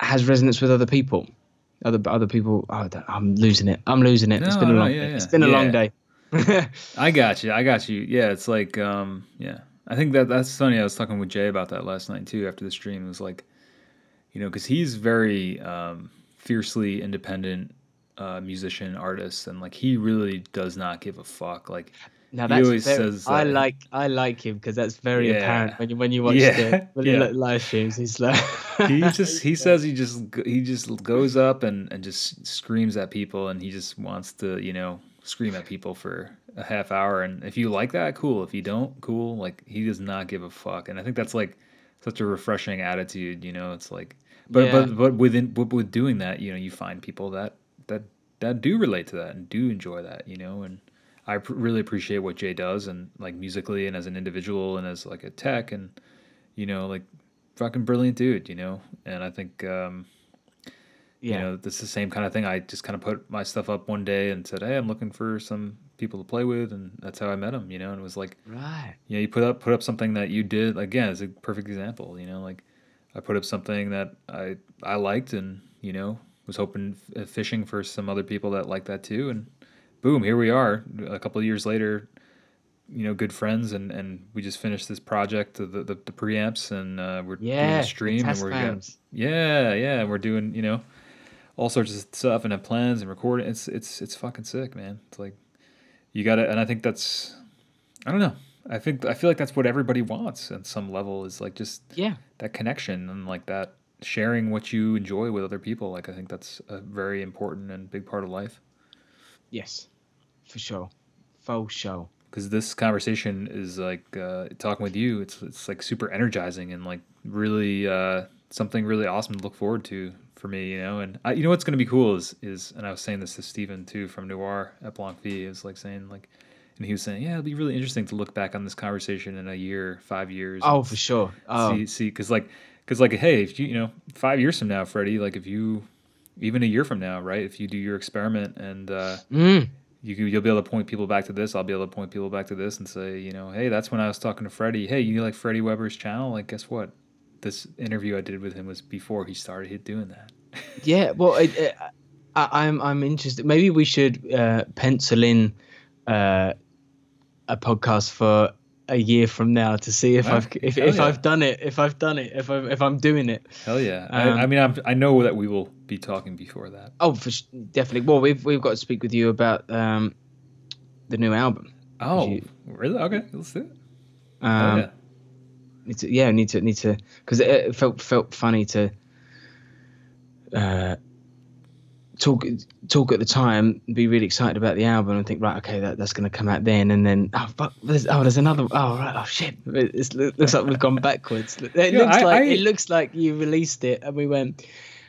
has resonance with other people other other people oh, i'm losing it i'm losing it It's been a long yeah, day it's yeah. been a Yeah. long day I got you. I got you. Yeah, it's like um yeah. I think that that's funny. I was talking with Jay about that last night too after the stream. It was like you know, cuz he's very um fiercely independent uh musician artist and like he really does not give a fuck. Like now He that's always very, says, i like i like him because that's very Yeah. apparent when you when you watch Yeah, the when yeah. you live streams he's like he just he says he just he just goes up and and just screams at people and he just wants to, you know, scream at people for a half hour and if you like that, cool. If you don't, cool. Like he does not give a fuck. And I think that's like such a refreshing attitude, you know. It's like but Yeah. but but within but with doing that, you know, you find people that that that do relate to that and do enjoy that, you know, and I pr- really appreciate what Jay does and like musically and as an individual and as like a tech and you know like fucking brilliant dude, you know. And I think um yeah you know, this is the same kind of thing. I just kind of put my stuff up one day and said, "Hey, I'm looking for some people to play with," and that's how I met him. You know, and it was like, right you know, you put up put up something that you did. Again, it's a perfect example. You know, like I put up something that I I liked, and you know, was hoping f- fishing for some other people that like that too, and boom, here we are. A couple of years later, you know, good friends, and and we just finished this project, the the, the preamps, and uh, we're doing a stream, and we're fans. yeah, yeah, we're doing you know all sorts of stuff and have plans and recording. It's it's it's fucking sick, man. It's like you gotta, and I think that's I don't know. I think I feel like that's what everybody wants at some level is like just yeah that connection and like that sharing what you enjoy with other people. Like I think that's a very important and big part of life. yes for sure for sure. because this conversation is like uh, talking with you. It's it's like super energizing and like really uh, something really awesome to look forward to for me. You know, and I, you know what's going to be cool is is and I was saying this to Stephen too from Noir at Blanc V. Is like saying like, and he was saying, yeah, it'd be really interesting to look back on this conversation in a year, five years. oh for sure oh see see because like because like hey if you you know five years from now freddie like if you even a year from now right if you do your experiment and uh mm, you, you'll be able to point people back to this i'll be able to point people back to this and say you know hey that's when i was talking to freddie. Hey you like freddie weber's channel? Like guess what? This interview i did with him was before he started doing that. Yeah, well, it, it, I, I'm I'm interested. Maybe we should uh, pencil in uh, a podcast for a year from now to see if Wow, I've if, hell if yeah. I've done it, if I've done it, if I if I'm doing it. hell yeah Um, I, I mean I'm, i know that we will be talking before that. Oh, for sh- definitely. Well, we've we've got to speak with you about um, the new album. Oh, you- really? Okay, let's do it. Um, yeah. need to, yeah, need to need to because it, it felt felt funny to uh, talk talk at the time, be really excited about the album, and think right, okay, that, that's going to come out then, and then oh, but there's, oh, there's another. Oh, right, oh shit, it it looks like we've gone backwards. It Yeah, looks I- like I- it looks like you released it, and we went.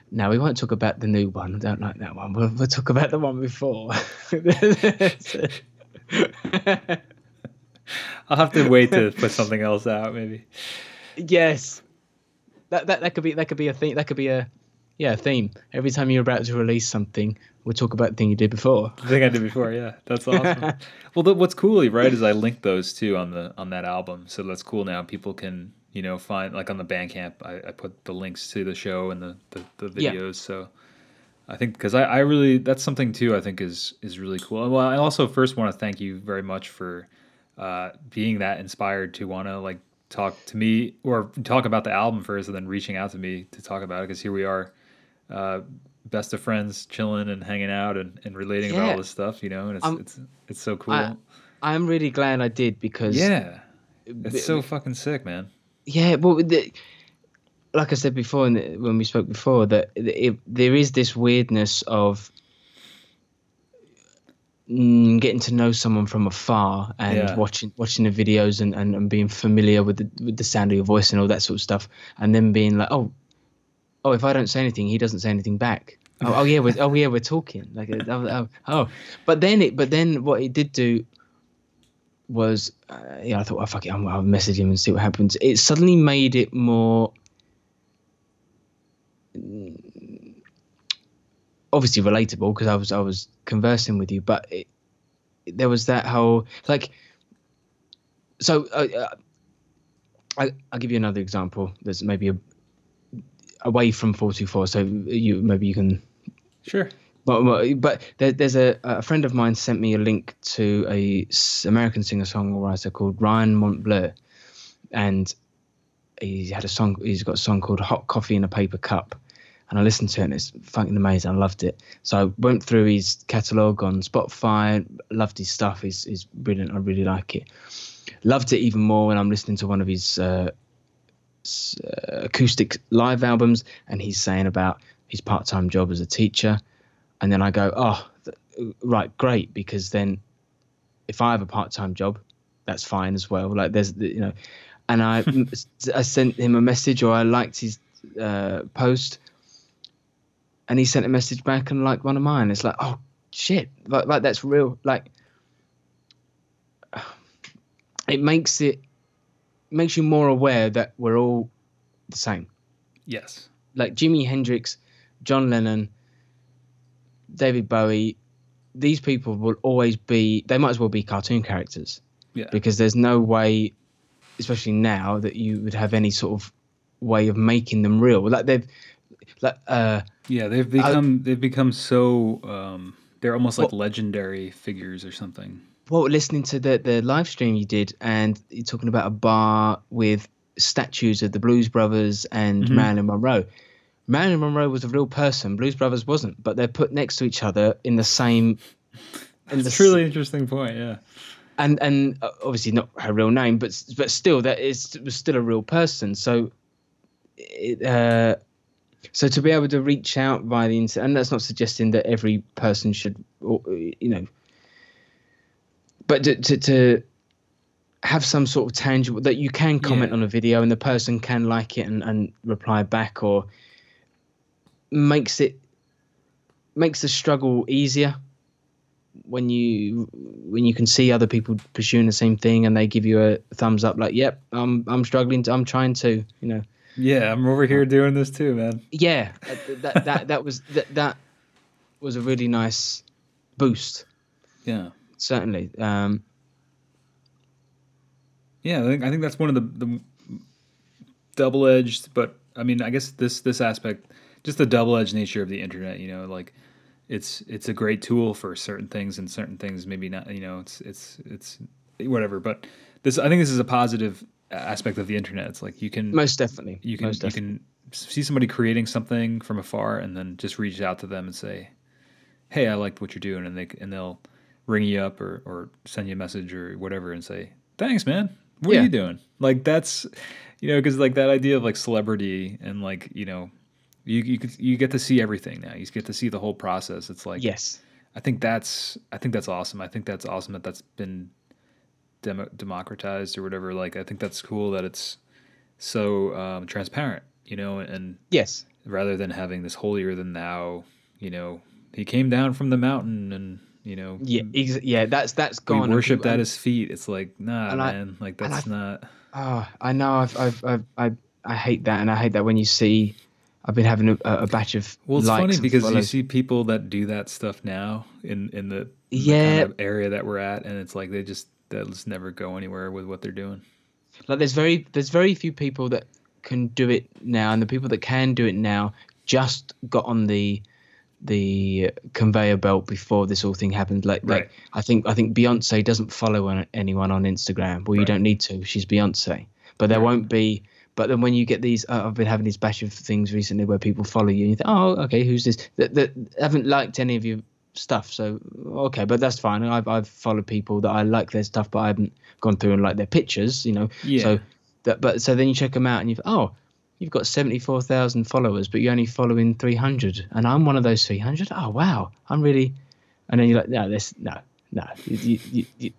No, we won't talk about the new one. I don't like that one. We'll, we'll talk about the one before. I'll have to wait to put something else out, maybe. Yes, that, that that could be that could be a thing. That could be a yeah theme. Every time you're about to release something, we'll talk about the thing you did before. The thing I did before, yeah, that's awesome. well, the, what's cool, right, is I linked those too on the on that album, so that's cool. Now people can you know find like on the Bandcamp, I, I put the links to the show and the the, the Yeah. videos. So I think because I, I really that's something too I think is is really cool. Well, I also first want to thank you very much for uh, being that inspired to want to like talk to me or talk about the album first and then reaching out to me to talk about it because here we are uh, best of friends chilling and hanging out and, and relating about all this stuff you know and it's Um, it's it's so cool I- I'm really glad I did because yeah it's so fucking sick man yeah. Well, the, like I said before, the, when we spoke before, that it, there is this weirdness of mm, getting to know someone from afar and Yeah. watching watching the videos and, and, and being familiar with the with the sound of your voice and all that sort of stuff, and then being like, oh, oh, if I don't say anything, he doesn't say anything back. Oh, oh yeah, we're oh yeah, we're talking like uh, oh, oh, oh. but then it but then what it did do was uh, yeah I thought oh fuck it I'll, I'll message him and see what happens. It suddenly made it more obviously relatable because I was I was conversing with you, but it, there was that whole like. So uh, uh, I I'll give you another example. There's maybe a away from four two four. So you maybe you can sure but but- there, there's a a friend of mine sent me a link to a American singer songwriter called Ryan Montbleau, and he had a song. He's got a song called "Hot Coffee in a Paper Cup," and I listened to it and it's fucking amazing. I loved it. So I went through his catalog on Spotify. Loved his stuff. He's he's brilliant. I really like it. Loved it even more when I'm listening to one of his uh, acoustic live albums, and he's saying about his part-time job as a teacher and then I go, oh, th- right, great, because then if I have a part-time job, that's fine as well. Like there's, you know, and I I sent him a message or I liked his uh, post, and he sent a message back and liked one of mine. It's like, oh shit, like, like that's real. Like it makes it makes you more aware that we're all the same. Yes. Like Jimi Hendrix, John Lennon, David Bowie, these people will always be they might as well be cartoon characters. Yeah. Because there's no way especially now that you would have any sort of way of making them real. Like they've like uh yeah they've become they've become so um they're almost like legendary figures or something well listening to the the live stream you did and you're talking about a bar with statues of the Blues Brothers and Mhm. Marilyn Monroe Marilyn Monroe was a real person Blues Brothers wasn't but they're put next to each other in the same in it's the a really interesting point yeah and and uh, obviously not her real name, but but still that is was still a real person. So, it, uh, so to be able to reach out via the internet, and that's not suggesting that every person should, or, you know, but to, to to have some sort of tangible that you can comment Yeah. on a video and the person can like it and, and reply back or makes it makes the struggle easier when you when you can see other people pursuing the same thing and they give you a thumbs up like yep i'm i'm struggling to, i'm trying to you know. Yeah i'm over here doing this too man. Yeah that that that, that was that, that was a really nice boost. Yeah certainly um Yeah, I think I think that's one of the, the double edged, but I mean, I guess this this aspect, just the double edged nature of the internet. You know, like it's it's a great tool for certain things, and certain things maybe not. You know, it's it's it's whatever. But this, I think, this is a positive aspect of the internet. It's like you can most definitely you can most you can see somebody creating something from afar and then just reach out to them and say, "Hey, I like what you're doing," and they and they'll ring you up or or send you a message or whatever and say, "Thanks, man. What Yeah. are you doing?" Like that's you know because like that idea of like celebrity and like you know you you could, you get to see everything now. You get to see the whole process. It's like yes, I think that's I think that's awesome. I think that's awesome that that's been demo- democratized or whatever. Like I think that's cool that it's so um, transparent, you know, and yes, rather than having this holier than thou, you know, he came down from the mountain and you know yeah, mm. ex- yeah. That's that's we gone. worshipped people- at um, his feet. It's like nah, and I- man, like that's I- not. Oh, I know. I've, I've, I've, I, I hate that, and I hate that when you see. I've been having a, a batch of Well, it's funny because you see people that do that stuff now in in the, in the Yeah. kind of area that we're at, and it's like they just they'll just never go anywhere with what they're doing. like there's very there's very few people that can do it now, and the people that can do it now just got on the the conveyor belt before this whole thing happened. Like, Right. like I think I think Beyonce doesn't follow an- anyone on Instagram. Well, you Right. don't need to. She's Beyonce, but there Right. won't be. But then when you get these, uh, I've been having these batch of things recently where people follow you and you think, oh, okay, who's this? That, that haven't liked any of your stuff, so okay, but that's fine. I've I've followed people that I like their stuff, but I haven't gone through and liked their pictures, you know. Yeah. So that, but so then you check them out and you've oh, you've got seventy four thousand followers, but you're only following three hundred, and I'm one of those three hundred. Oh wow, I'm really, and then you're like, no, this no, no. You, you, you,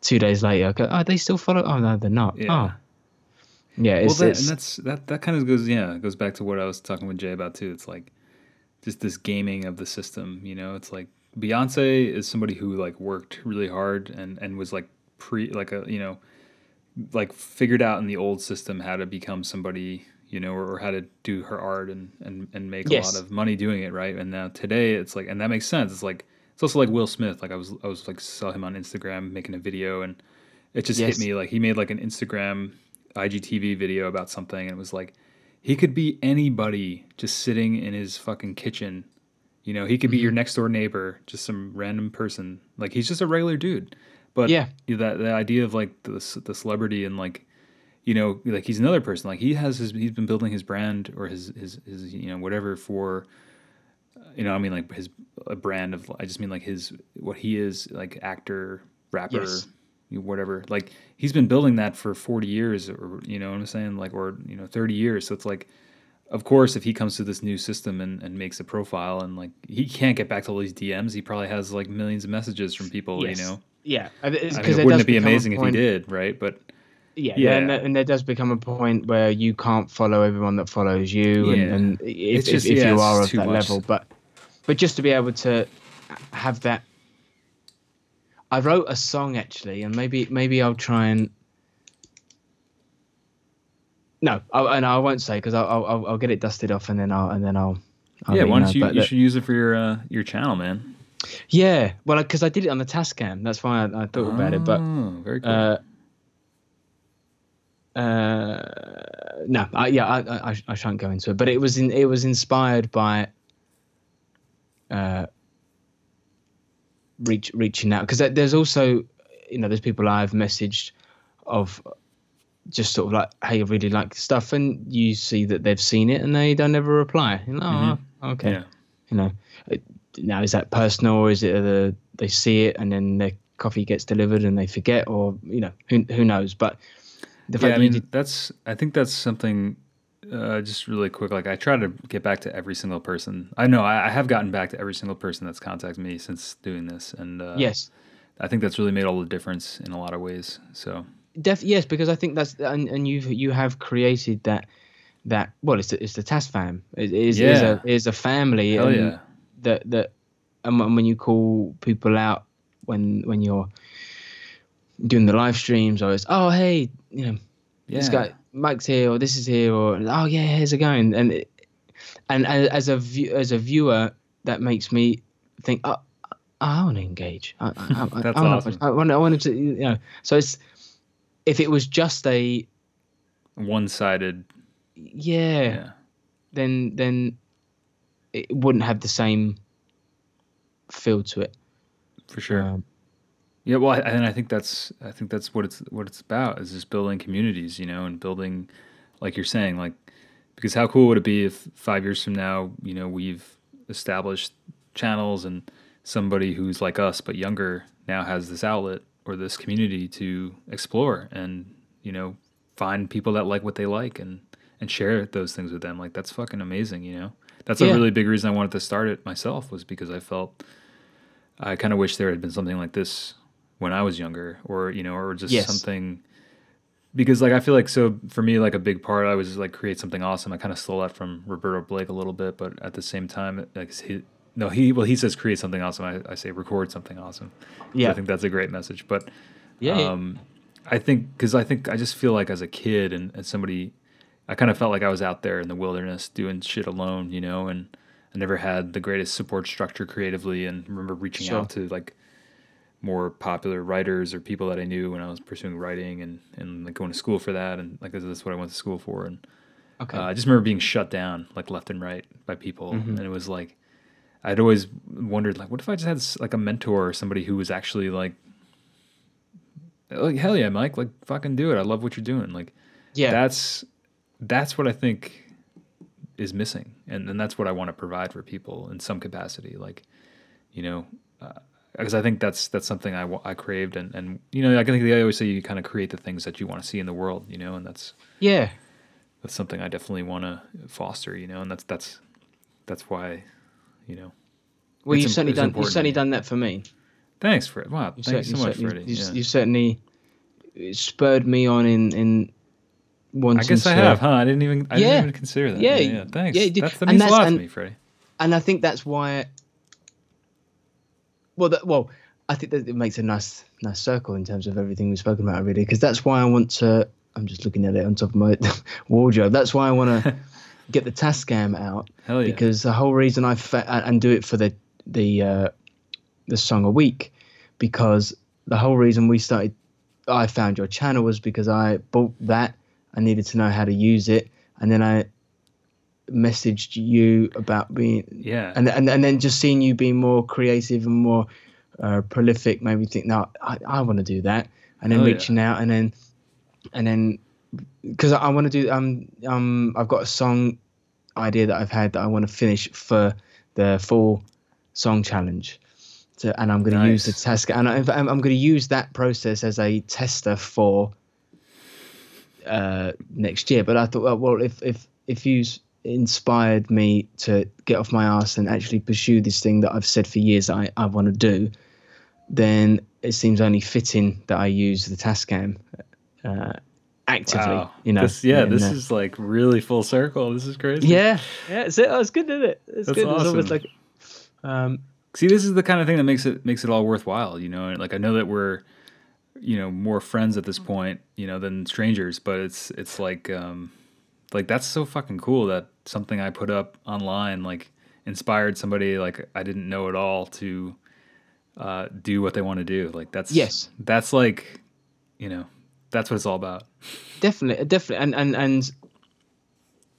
two days later, I go, oh, they still follow? Oh no, they're not. Yeah. Oh. Yeah, well, that, it's and that's that that kind of goes yeah goes back to what I was talking with Jay about too. It's like just this gaming of the system. You know, it's like Beyonce is somebody who like worked really hard and and was like pre like a you know like figured out in the old system how to become somebody you know or, or how to do her art and and, and make Yes. a lot of money doing it right and now today it's like and that makes sense it's like it's also like will smith like i was i was like saw him on instagram making a video and it just Yes. hit me like he made like an instagram igtv video about something and it was like he could be anybody just sitting in his fucking kitchen you know he could be Mm-hmm. your next door neighbor just some random person like he's just a regular dude but Yeah. you know, that the idea of like the the celebrity and like you know like he's another person like he has his he's been building his brand or his his, his you know whatever for uh, you know I mean like his a brand of I just mean like his what he is like actor rapper Yes. you know, whatever like he's been building that for 40 years or you know what I'm saying like or you know 30 years so it's like of course if he comes to this new system and, and makes a profile and like he can't get back to all these DMs he probably has like millions of messages from people Yes. you know yeah. Because I mean, wouldn't it be amazing if he did, right? But Yeah, Yeah. and, and there does become a point where you can't follow everyone that follows you, Yeah. and, and if, It's just- if, if yeah, you are of that much. level, but but just to be able to have that. I wrote a song actually, and maybe maybe I'll try and. No, I, and I won't say because I'll, I'll I'll get it dusted off and then I'll and then I'll. I'll yeah, why don't you? You that- should use it for your uh, your channel, man. Yeah, well, because I did it on the Tascam, that's why I, I thought about it. But Oh, very cool. uh, uh, no, I, yeah, I, I, I shan't go into it. But it was in, it was inspired by uh, reach reaching out because there's also you know there's people I've messaged of just sort of like hey I really like stuff and you see that they've seen it and they don't ever reply. You know, oh, okay, yeah, you know. It, now is that personal or is it the they see it and then their coffee gets delivered and they forget or you know who who knows but the fact yeah. I mean, did, that's. I think that's something. Uh, just really quick, like I try to get back to every single person. I know I, I have gotten back to every single person that's contacted me since doing this, and uh, yes I think that's really made all the difference in a lot of ways. So def yes because I think that's and, and you you have created that that well it's the, it's the TAS fam it is is Yeah. a is a family hell and yeah, that that and when you call people out when when you're doing the live streams or it's oh hey you know yeah. this guy Mike's here or this is here or oh yeah here's it going and it, and as a view, as a viewer that makes me think oh I want to engage I, I, I, That's I wanna- awesome. I want I want to you know so it's if it was just a one sided. yeah, Yeah. then then it wouldn't have the same feel to it for sure. Um, Yeah, well, I, and I think that's I think that's what it's what it's about is just building communities, you know, and building, like you're saying, like because how cool would it be if five years from now, you know, we've established channels and somebody who's like us but younger now has this outlet or this community to explore and you know find people that like what they like and and share those things with them like that's fucking amazing you know that's Yeah. a really big reason i wanted to start it myself was because i felt i kind of wish there had been something like this when i was younger or you know or just Yes. something because like i feel like so for me like a big part i was like create something awesome i kind of stole that from roberto blake a little bit but at the same time like he no he well he says create something awesome i, I say record something awesome Yeah. i think that's a great message but Yeah, um, I think because I think I just feel like as a kid and as somebody, I kind of felt like I was out there in the wilderness doing shit alone, you know, and I never had the greatest support structure creatively. And remember reaching Sure. out to like more popular writers or people that I knew when I was pursuing writing and and like going to school for that and like that's what I went to school for. And Okay. uh, I just remember being shut down like left and right by people, Mm-hmm. and it was like I'd always wondered like, what if I just had like a mentor or somebody who was actually like, like hell yeah, Mike, like fucking do it. I love what you're doing. Like yeah. that's that's what I think is missing, and and that's what I want to provide for people in some capacity. Like, you know. Because I think that's that's something I, I craved and, and you know I think they always say you kind of create the things that you want to see in the world you know and that's yeah. that's something I definitely want to foster, you know, and that's that's that's why, you know. Well, you've certainly done. important You've certainly done that for me. Thanks, Fred. Wow, You thank you so much, Freddie. You, Yeah. you certainly uh, spurred me on in in wanting. I guess I have, huh? I didn't even I Yeah. didn't even consider that. Yeah, Yeah, yeah. Thanks. yeah. That's, that And means a lot and- to me, Freddie. and I think that's why. Well, that, well, I think that it makes a nice nice circle in terms of everything we've spoken about really, Because that's why I want to. I'm just looking at it on top of my wardrobe. That's why I want to get the Tascam out yeah. because the whole reason I fa- and do it for the the uh, the song a week because the whole reason we started I found your channel was because I bought that I needed to know how to use it and then I messaged you about being yeah. and and, and then just seeing you being more creative and more uh, prolific made me think no I, I want to do that and then yeah. reaching out and then and then because I, I want to do um um I've got a song idea that I've had that I want to finish for the full song challenge so, and I'm going to use the Nice. task and I, I'm, I'm going to use that process as a tester for uh, next year. But I thought, well, if if if you inspired me to get off my ass and actually pursue this thing that I've said for years that I, I want to do, then it seems only fitting that I use the Tascam uh, actively. Wow. You know, This, yeah, and, this uh, is like really full circle. This is crazy. yeah, yeah. It's, oh, it's good, isn't it? It's That's good. It's almost awesome. like, um, See, this is the kind of thing that makes it makes it all worthwhile, you know. And like I know that we're, you know, more friends at this point, you know, than strangers. But it's it's like, um, like that's so fucking cool that something I put up online like inspired somebody like I didn't know at all to uh, do what they want to do. Like that's Yes. that's like, you know, that's what it's all about. definitely, definitely, and and and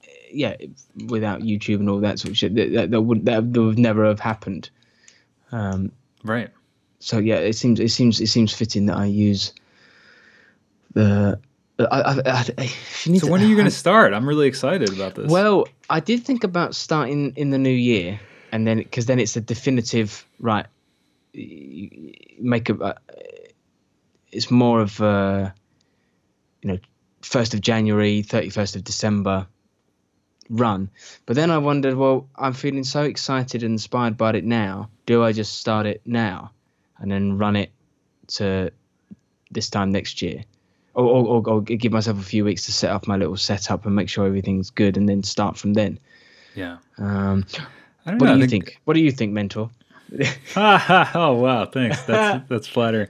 uh, yeah, without YouTube and all that sort of shit, that, that, that would that would never have happened. Um, Right. so yeah, it seems it seems it seems fitting that I use the. I, I, I, if you need So to- when are you going to start? I'm really excited about this. Well, I did think about starting in the new year, and then because then it's a definitive right. Make a. Uh, it's more of a, you know, first of January, thirty first of December. Run, but then I wondered. Well, I'm feeling so excited and inspired by it now. Do I just start it now, and then run it to this time next year? Or, or, or, give myself a few weeks to set up my little setup and make sure everything's good, and then start from then. yeah. Um, I don't what know. do you think? What do you think, mentor? Ha, ha, oh wow, thanks. That's that's flattering.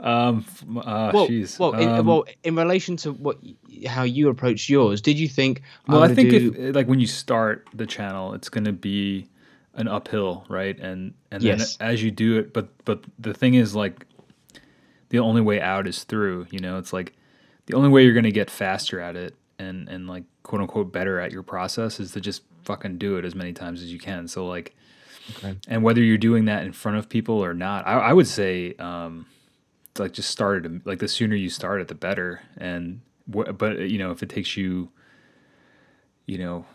Um, uh, well, well, in, Um, well, in relation to what, how you approached yours, did you think? Well, I think do, if like when you start the channel, it's going to be an uphill, right? And and Yes. then as you do it, but but the thing is like the only way out is through. You know, it's like the only way you're going to get faster at it and and like quote unquote better at your process is to just fucking do it as many times as you can. So like, Okay. and whether you're doing that in front of people or not, I, I would say um, like just start it. Like the sooner you start it, the better. And wh- but you know if it takes you, you know,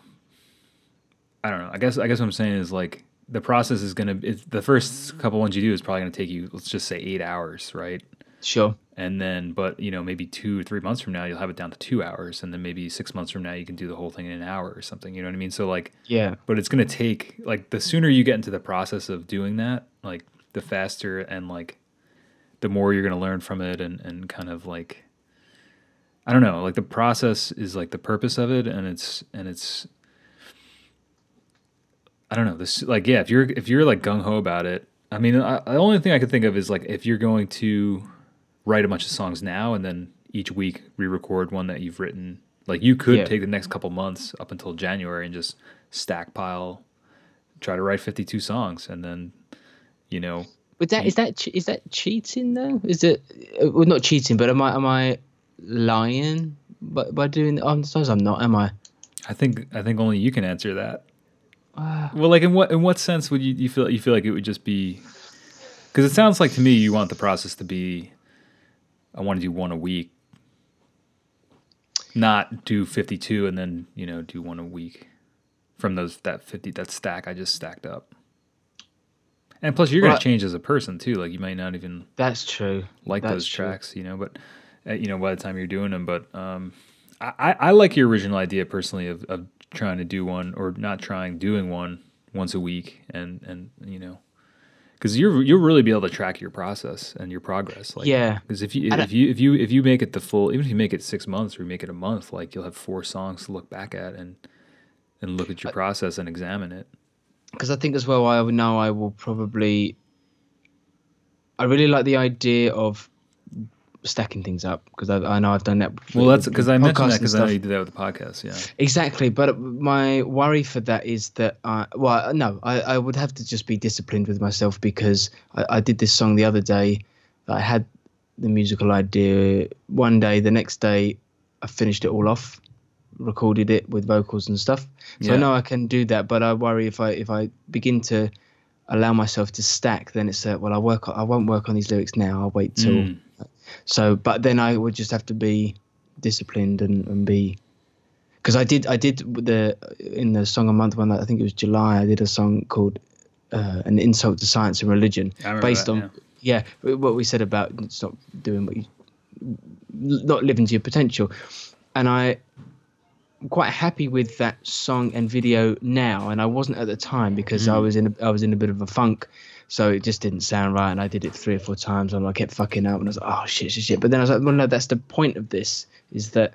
I don't know. I guess I guess what I'm saying is like the process is gonna. The first couple ones you do is probably gonna take you. Let's just say eight hours, right? Sure. And then, but you know, maybe two or three months from now, you'll have it down to two hours, and then maybe six months from now, you can do the whole thing in an hour or something. You know what I mean? So like, Yeah. but it's gonna take like the sooner you get into the process of doing that, like the faster and like the more you're gonna learn from it, and and kind of like, I don't know, like the process is like the purpose of it, and it's and it's. I don't know this like yeah if you're if you're like gung ho about it I mean I, the only thing I could think of is like if you're going to write a bunch of songs now and then each week re-record one that you've written like you could Yeah. take the next couple months up until January and just stack pile try to write 52 songs and then you know But that is that is that cheating though? Is it uh, well not cheating, but am I am I lying by, by doing? I suppose I'm not. Am I? I think I think only you can answer that Uh, well like in what in what sense would you, you feel you feel like it would just be because it sounds like to me you want the process to be I want to do one a week not do 52 and then you know do one a week from those that 50 that stack I just stacked up and plus you're gonna change as a person too like you might not even that's true. like That's those true. tracks, you know. But uh, you know, by the time you're doing them, but um, I, I I like your original idea personally of, of trying to do one or not trying, doing one once a week, and and you know, because you're you'll really be able to track your process and your progress. Like, Yeah. Because if you if you if you if you make it the full, even if you make it six months or you make it a month, like you'll have four songs to look back at and and look at your process and examine it. because I think as well I know I will probably I really like the idea of stacking things up because I, I know I've done that. Well, that's because I mentioned that because I know you did that with the podcast. Yeah. Exactly, but my worry for that is that I well no I, I would have to just be disciplined with myself because I, I did this song the other day I had the musical idea one day the next day I finished it all off recorded it with vocals and stuff so I know I can do that but I worry if I if I begin to allow myself to stack then it's uh, well I work I won't work on these lyrics now I'll wait till Mm. So, but then I would just have to be disciplined and, and be, because I did I did the in the song a month one that I think it was July I did a song called uh, an insult to science and religion based that, on yeah. what we said about stop doing what you not living to your potential, and I. I'm quite happy with that song and video now, and I wasn't at the time because I was in a, I was in a bit of a funk, so it just didn't sound right. And I did it three or four times, and I kept fucking up, and I was like, oh shit, shit, shit. But then I was like, well, no, that's the point of this is that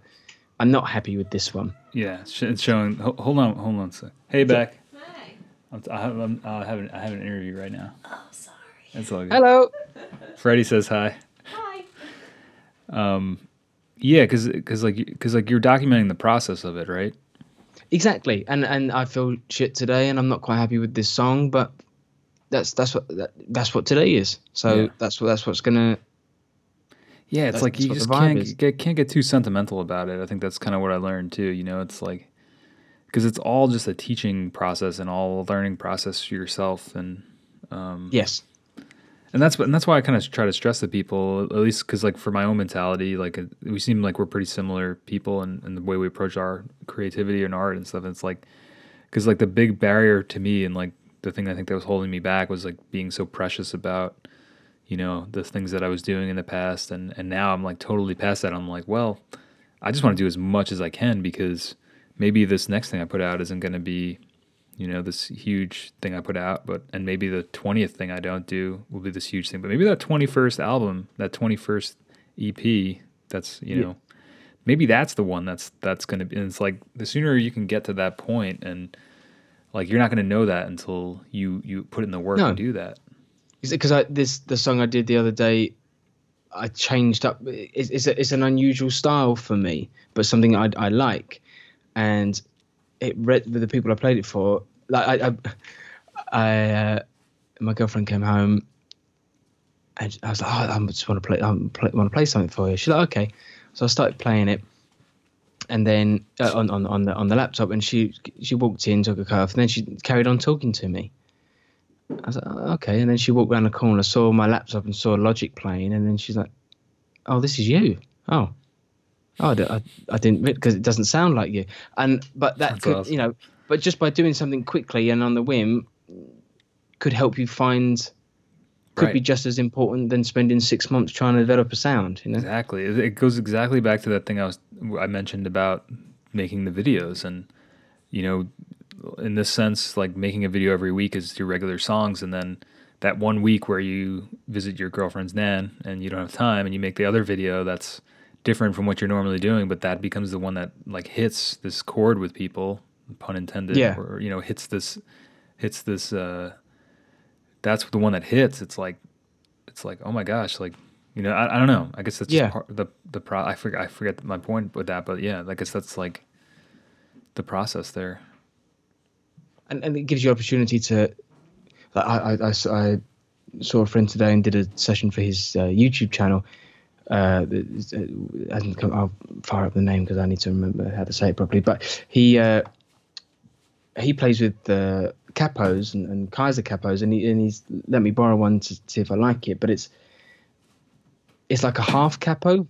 I'm not happy with this one. Yeah, it's showing. Hold on, hold on a sec. Hey, Beck. Hi. I'm, I have, I'm, I have, an, I have an interview right now. Oh, sorry. That's all good. Hello. Freddie says hi. Hi. Um, yeah, because because like because like you're documenting the process of it, right? Exactly, and and I feel shit today, and I'm not quite happy with this song, but that's that's what that, that's what today is. So Yeah. that's what that's what's gonna. Yeah, it's like you just what the vibe can't get can't get too sentimental about it. I think that's kind of what I learned too. You know, it's like because it's all just a teaching process and all a learning process for yourself, and um, Yes. and that's what and that's why I kind of try to stress to people at least because like for my own mentality, like we seem like we're pretty similar people in, in the way we approach our creativity and art and stuff. And it's like because like the big barrier to me and like the thing I think that was holding me back was like being so precious about you know the things that I was doing in the past and and now I'm like totally past that. I'm like, well, I just want to do as much as I can because maybe this next thing I put out isn't going to be you know this huge thing I put out, but and maybe the twentieth thing I don't do will be this huge thing, but maybe that twenty first album, that twenty first EP, that's you Yeah. know, maybe that's the one that's that's gonna be. And it's like the sooner you can get to that point, and like you're not gonna know that until you you put in the work No. and do that. because I this the song I did the other day, I changed up. It's it's, a, it's an unusual style for me, but something I I like, and it read with the people I played it for. Like I I, I uh, my girlfriend came home, and I was like, oh, I just want to play. I want to play something for you. She's like, okay. So I started playing it, and then uh, on on on the on the laptop, and she she walked in, took a off, and then she carried on talking to me. I was like, oh, okay. And then she walked around the corner, saw my laptop, and saw Logic playing. And then she's like, oh, this is you. Oh, oh, I, I, I didn't because it doesn't sound like you. And but that That's could, awesome. you know, but just by doing something quickly and on the whim, could help you find could Right. be just as important than spending six months trying to develop a sound. You know. Exactly. It goes exactly back to that thing I was I mentioned about making the videos and you know in this sense like making a video every week is your regular songs and then that one week where you visit your girlfriend's nan and you don't have time and you make the other video that's different from what you're normally doing but that becomes the one that like hits this chord with people pun intended Yeah. or you know hits this hits this uh that's the one that hits it's like it's like oh my gosh like you know i, I don't know i guess that's Yeah. part the the pro i forget i forget my point with that but yeah i guess that's like the process there and, and it gives you opportunity to like I, I, I I saw a friend today and did a session for his uh, youtube channel uh, uh, I'll fire up the name because I need to remember how to say it properly. But he uh, he plays with uh, capos and, and Kyser capos, and he and he's let me borrow one to see if I like it. But it's it's like a half capo,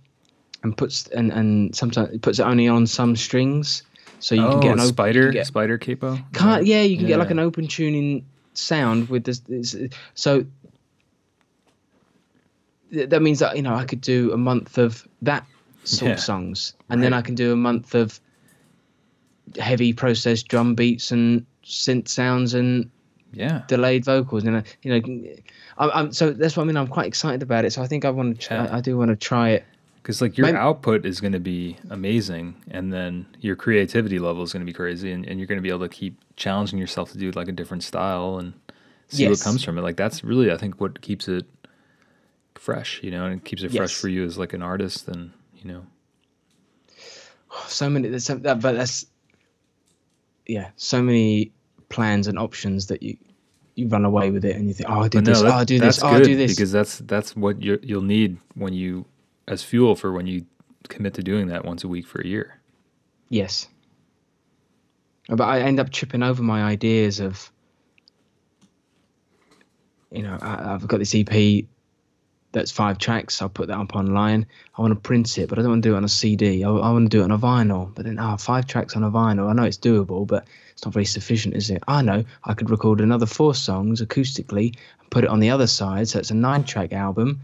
and puts and and sometimes it puts it only on some strings, so you oh can get an oh, open, spider get- spider capo can't yeah, you can get like an open tuning sound with this. this so th- that means that you know I could do a month of that sort Yeah. of songs, and then I can do a month of heavy processed drum beats and synth sounds and yeah delayed vocals. And you know, I'm, I'm so that's what I mean. I'm quite excited about it. So I think I want to. Yeah. I, I do want to try it. because like your My- output is going to be amazing and then your creativity level is going to be crazy and, and you're going to be able to keep challenging yourself to do like a different style and see Yes. what comes from it like that's really i think what keeps it fresh you know and it keeps it fresh for you as like an artist and you know so many there's some, that, but that's yeah so many plans and options that you you run away with it and you think oh i oh, do But this that- oh i do this oh i do this. because that's that's what you you'll need when you as fuel for when you commit to doing that once a week for a year. Yes. But i end up tripping over my ideas of you know I, i've got this ep that's five tracks i'll put that up online. I want to print it but i don't want to do it on a cd i, I want to do it on a vinyl but then ah, five tracks on a vinyl. I know it's doable but it's not very sufficient is it? I know i could record another four songs acoustically and put it on the other side so it's a nine track album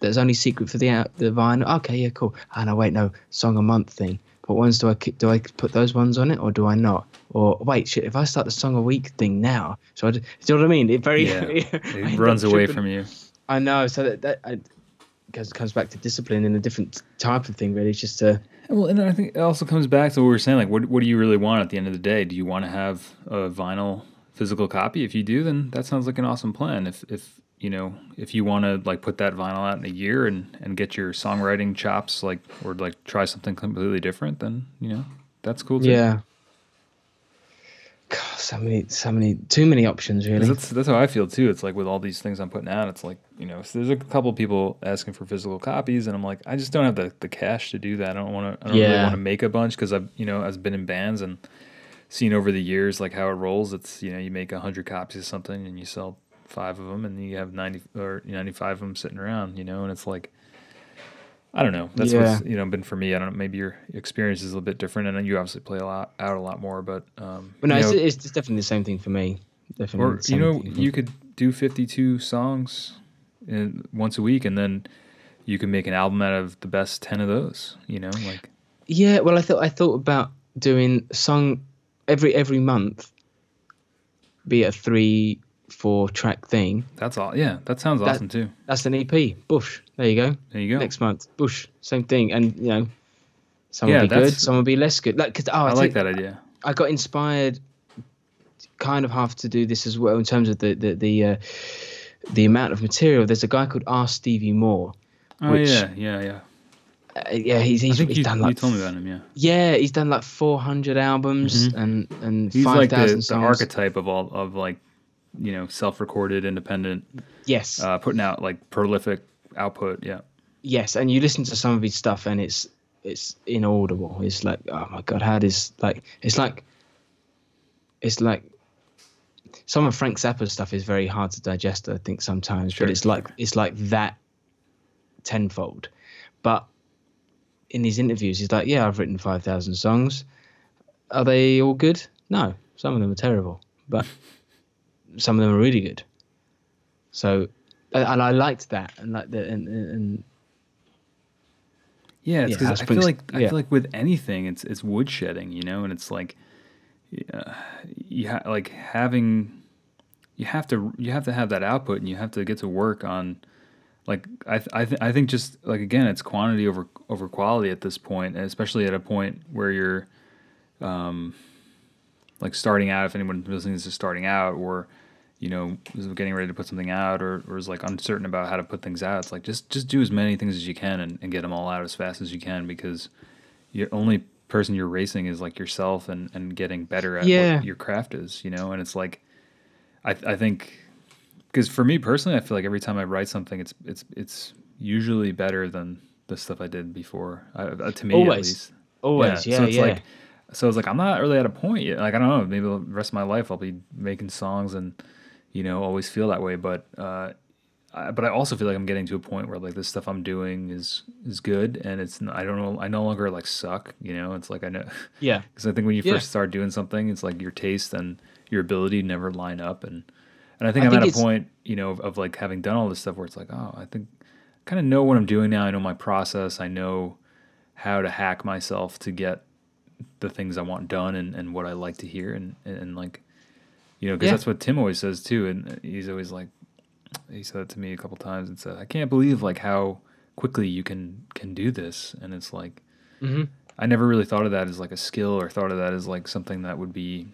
that's only secret for the the vinyl. Okay yeah cool. Ah no wait no song a month thing what ones do i do i put those ones on it or do i not? Or wait shit if i start the song a week thing now so I, do you know what i mean? It very yeah. it runs away from you I know. So that, that I, goes comes back to discipline and a different type of thing. Really, it's just uh, Well, and I think it also comes back to what we were saying. Like, what what do you really want at the end of the day? Do you want to have a vinyl physical copy? If you do, then that sounds like an awesome plan. If if you know if you want to like put that vinyl out in a year and and get your songwriting chops like or like try something completely different, then you know that's cool too. yeah. God, so many, so many, too many options, Really. That's that's how I feel too. It's like with all these things I'm putting out, it's like you know, so there's a couple people asking for physical copies, and I'm like, I just don't have the, the cash to do that. I don't want to. I don't really want to make a bunch because I've you know I've been in bands and seen over the years like how it rolls. It's you know you make hundred copies of something and you sell five of them, and you have ninety or ninety five of them sitting around. You know, and it's like. I don't know. That's what's Yeah. you know been for me. I don't know. Maybe your experience is a little bit different, and you obviously play a lot out a lot more. But um, But no, it's, know, it's, it's definitely the same thing for me. Definitely. or you know, you could do fifty-two songs in once a week, and then you can make an album out of the best ten of those. You know, like Yeah. Well, I thought I thought about doing song every every month, be it a three, four track thing. that's all. Yeah, that sounds That- awesome too. That's an EP. Bush. There you go. There you go. Next month, Bush. Same thing. And you know, some Yeah, will be good, some will be less good. Like, cause, oh, I, I, like that idea. I got inspired, kind of have to do this as well in terms of the the the, uh, the amount of material. There's a guy called R. Stevie Moore. Oh which- yeah, yeah, yeah. Uh, yeah, he's he's, he's you, done like told me about him. Yeah, yeah, he's done like 400 albums Mhm. and and he's like the, 5,000 the archetype of all of like you know self-recorded, independent, yes, uh, putting out like prolific output. Yeah, yes, and you listen to some of his stuff and it's it's inaudible. It's like oh my god, how does like it's like it's like some of Frank Zappa's stuff is very hard to digest. I think sometimes, Sure, but it's like it's like that tenfold. But in his interviews, he's like, "Yeah, I've written five thousand songs. Are they all good? No, Some of them are terrible, but some of them are really good. So, and I liked that, and like the and, and yeah, it's Yeah, I feel like I yeah. feel like with anything, it's it's woodshedding, you know, and it's like, uh, you ha- like having, you have to you have to have that output, and you have to get to work on, like I th- I th- I think just like again, it's quantity over over quality at this point, and especially at a point where you're, um, like starting out. If anyone listening is starting out, or you know, is getting ready to put something out or, or is like uncertain about how to put things out, it's like just just do as many things as you can and, and get them all out as fast as you can because your only person you're racing is like yourself and, and getting better at Yeah. what your craft is, you know. And it's like, I I think because for me personally, I feel like every time I write something, it's it's it's usually better than the stuff I did before. I, uh, to me, at Always. least. always, yeah, so it's yeah. like, so it's like I'm not really at a point yet. Like I don't know, maybe the rest of my life I'll be making songs and you know always feel that way. But uh, I, but I also feel like I'm getting to a point where like this stuff I'm doing is is good and it's I don't know I no longer like suck. You know, it's like I know yeah, because I think when you Yeah. first start doing something, it's like your taste and your ability never line up and and I think I I'm think at a point you know of, of like having done all this stuff where it's like oh I think kind of know what I'm doing now. I know my process. I know how to hack myself to get the things I want done and, and what I like to hear and, and, and like, you know, because Yeah. that's what Tim always says too. And he's always like, he said it to me a couple times and said, I can't believe like how quickly you can, can do this. And it's like, hmm I never really thought of that as like a skill or thought of that as like something that would be,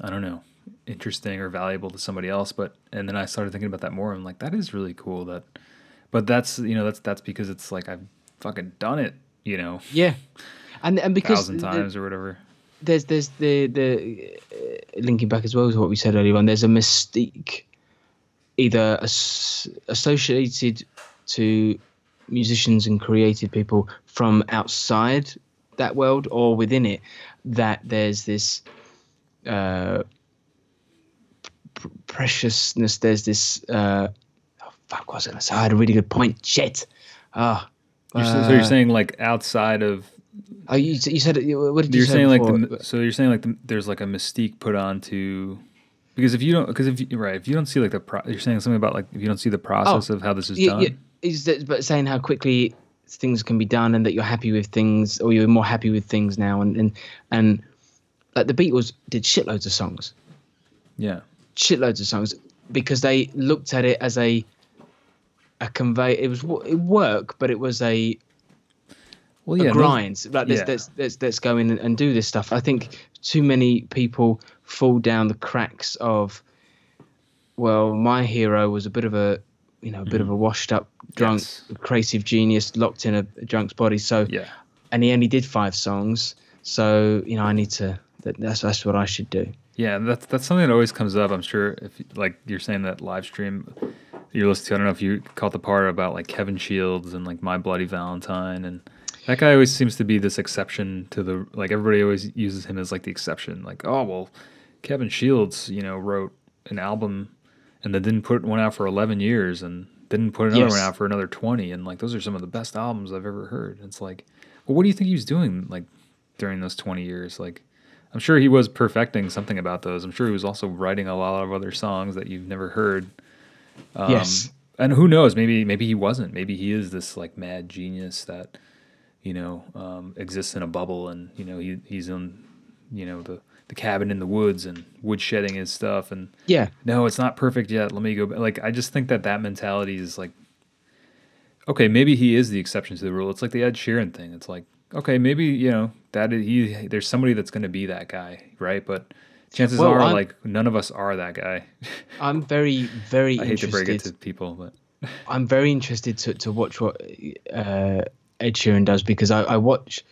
I don't know, interesting or valuable to somebody else. But, and then I started thinking about that more. I'm like, that is really cool that, but that's, you know, that's, that's because it's like, I've fucking done it, you know, yeah, and and because thousand the- times or whatever. There's there's the the uh, linking back as well to what we said earlier on. There's a mystique either as, associated to musicians and creative people from outside that world or within it that there's this uh, pr- preciousness. There's this. Uh, oh, fuck, what was I say? I had a really good point. Shit. Ah. You're, so you're uh, saying like outside of Oh, you, you said. What did you you're say saying like the, so you're saying like the, there's like a mystique put onto because if you don't because if you, right if you don't see like the pro, you're saying something about like if you don't see the process oh, of how this is Oh, yeah, done yeah, is that, but saying how quickly things can be done and that you're happy with things or you're more happy with things now and and and like the Beatles did shitloads of songs, yeah shitloads of songs because they looked at it as a a convey. It was it work, but it was a, well yeah grind. like let's, yeah. let's let's let's go in and, do this stuff. I think too many people fall down the cracks of. Well, my hero was a bit of a, you know, a bit of a mm. washed up drunk, Yes. creative genius locked in a, a drunk's body. So, yeah and he only did five songs. So, you know, I need to. That, that's that's what I should do. yeah that's that's something that always comes up I'm sure if like you're saying that live stream you're listening to I don't know if you caught the part about like Kevin Shields and like My Bloody Valentine and that guy always seems to be this exception to the like everybody always uses him as like the exception. Like oh well Kevin Shields you know wrote an album and then didn't put one out for 11 years and didn't put another Yes. one out for another 20 and like those are some of the best albums I've ever heard. It's like well what do you think he was doing like during those 20 years? Like I'm sure he was perfecting something about those. I'm sure he was also writing a lot of other songs that you've never heard. Um, Yes. and who knows? Maybe maybe he wasn't. Maybe he is this like mad genius that you know um, exists in a bubble and you know he, he's in you know the the cabin in the woods and woodshedding his stuff and Yeah. no it's not perfect yet let me go ba-" like i just think that that mentality is like okay maybe he is the exception to the rule it's like the ed sheeran thing it's like okay maybe you know that is, he there's somebody that's going to be that guy right but chances Well, are I'm- like none of us are that guy I'm very, very i hate to interested. break it to people but I'm very interested to, to watch what uh, Ed Sheeran does because I, I watch,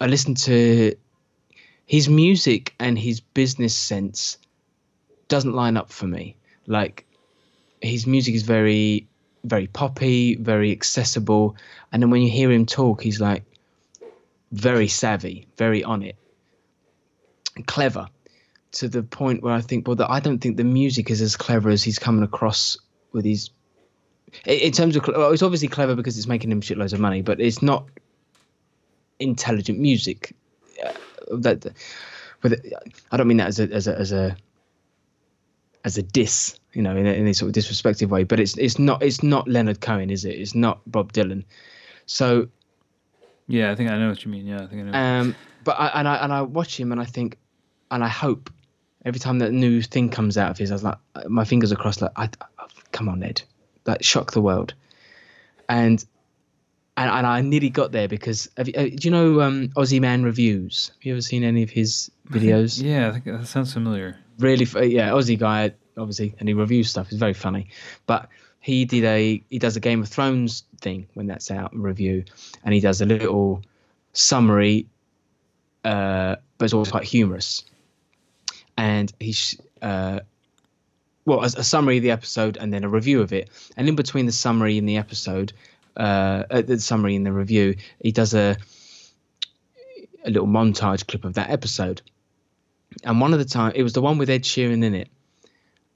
I listen to his music and his business sense doesn't line up for me. Like his music is very, very poppy, very accessible, and then when you hear him talk, he's like very savvy, very on it, clever. To the point where I think, well, I don't think the music is as clever as he's coming across with his in terms of well, it's obviously clever because it's making him shitloads of money but it's not intelligent music uh, that I don't mean that as a as a as a as a diss, you know, in a, in a sort of disrespectful way. But it's it's not it's not Leonard Cohen, is it? It's not Bob Dylan. So yeah, I think I know what you mean. Yeah, I think I know. Um, but I and I and I watch him and I think, and I hope every time that new thing comes out of his, I was like, my fingers are crossed. Like, I, I, come on, Ed, like shock the world. And and, and I nearly got there because you, uh, do you know um, Aussie Man reviews? Have you ever seen any of his videos? Yeah, I think that sounds familiar. Really, yeah, Aussie guy, obviously, and he reviews stuff. It's very funny, but he did a he does a Game of Thrones thing when that's out review, and he does a little summary, uh, but it's also quite humorous, and he's uh, well a, a summary of the episode and then a review of it, and in between the summary and the episode, uh, uh the summary and the review, he does a a little montage clip of that episode. And one of the time it was the one with Ed Sheeran in it,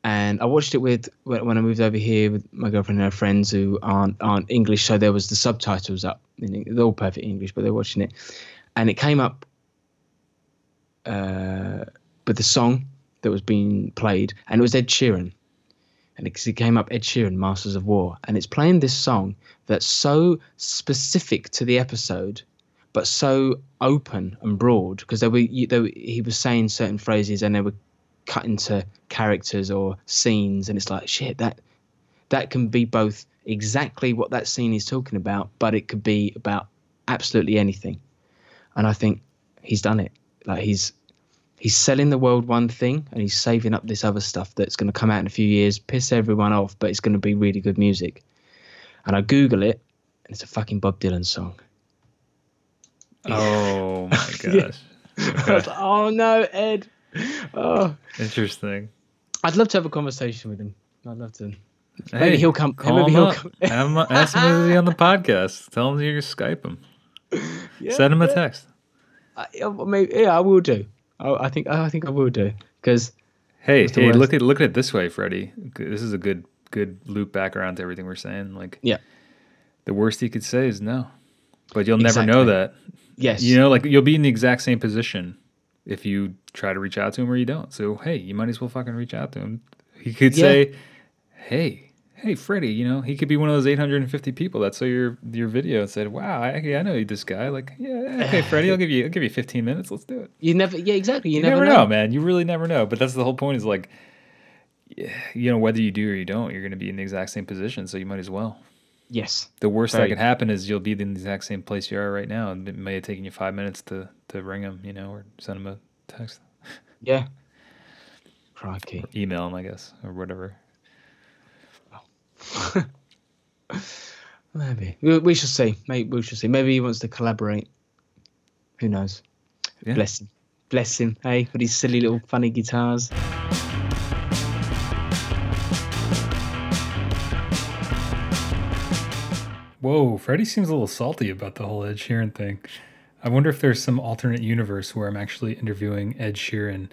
and I watched it with when I moved over here with my girlfriend and her friends who aren't aren't English, so there was the subtitles up. They're all perfect English, but they're watching it, and it came up uh, with the song that was being played, and it was Ed Sheeran, and it came up Ed Sheeran, Masters of War, and it's playing this song that's so specific to the episode but so open and broad because there were, there were, he was saying certain phrases and they were cut into characters or scenes, and it's like shit that that can be both exactly what that scene is talking about, but it could be about absolutely anything. And I think he's done it. Like he's he's selling the world one thing and he's saving up this other stuff that's going to come out in a few years, piss everyone off, but it's going to be really good music. And I Google it, and it's a fucking Bob Dylan song. Oh my gosh. Okay. oh no, Ed. Oh. Interesting. I'd love to have a conversation with him. I'd love to. Hey, maybe he'll come. Call maybe he'll up. come. Ask him to be on the podcast. Tell him you're Skype him. Yeah, Send him a text. I, maybe, yeah, I will do. I, I think oh, I think I will do because. Hey, hey, look at look at it this way, Freddie. This is a good good loop back around to everything we're saying. Like, yeah, the worst he could say is no, but you'll exactly. never know that Yes. You know, like you'll be in the exact same position if you try to reach out to him or you don't. So hey, you might as well fucking reach out to him. He could yeah. say, "Hey, hey, Freddie," you know, he could be one of those 850 people that saw your your video and said, "Wow, I, I know this guy." Like, yeah, okay, Freddie, I'll give you I'll give you 15 minutes. Let's do it. You never, yeah, exactly. You, you never, never know. know, man. You really never know. But that's the whole point. Is like, you know, whether you do or you don't, you're going to be in the exact same position. So you might as well. Yes. The worst that could happen is you'll be in the exact same place you are right now, and it may have taken you five minutes to to ring him, you know, or send him a text. Yeah. Crikey. Or email him, I guess, or whatever. Maybe we, we shall see. Maybe we shall see. Maybe he wants to collaborate. Who knows? Yeah. Bless him. Bless him. Hey, with his silly little funny guitars. Whoa, Freddie seems a little salty about the whole Ed Sheeran thing. I wonder if there's some alternate universe where I'm actually interviewing Ed Sheeran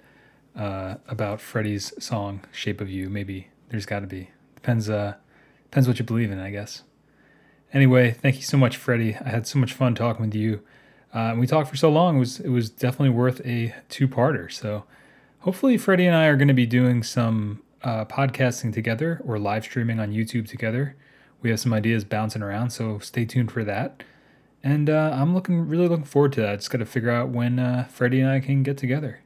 uh, about Freddie's song "Shape of You." Maybe there's got to be. Depends. Uh, depends what you believe in, I guess. Anyway, thank you so much, Freddie. I had so much fun talking with you. Uh, we talked for so long. It was it was definitely worth a two-parter. So hopefully, Freddie and I are going to be doing some uh, podcasting together or live streaming on YouTube together we have some ideas bouncing around, so stay tuned for that. And uh, I'm looking really looking forward to that. Just got to figure out when uh, Freddie and I can get together.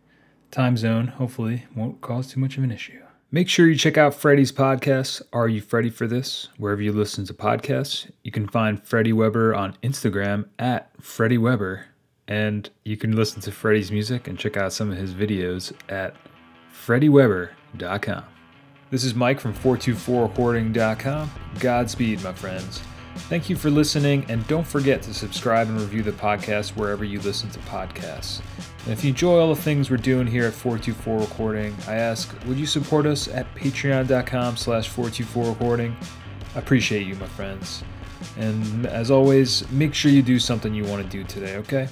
Time zone, hopefully, won't cause too much of an issue. Make sure you check out Freddie's podcast, Are You Freddie for This? Wherever you listen to podcasts. You can find Freddie Weber on Instagram at Freddie Weber. And you can listen to Freddie's music and check out some of his videos at freddieweber.com. This is Mike from 424recording.com. Godspeed, my friends. Thank you for listening, and don't forget to subscribe and review the podcast wherever you listen to podcasts. And if you enjoy all the things we're doing here at 424 Recording, I ask, would you support us at patreon.com slash 424 Recording? I appreciate you, my friends. And as always, make sure you do something you want to do today, okay?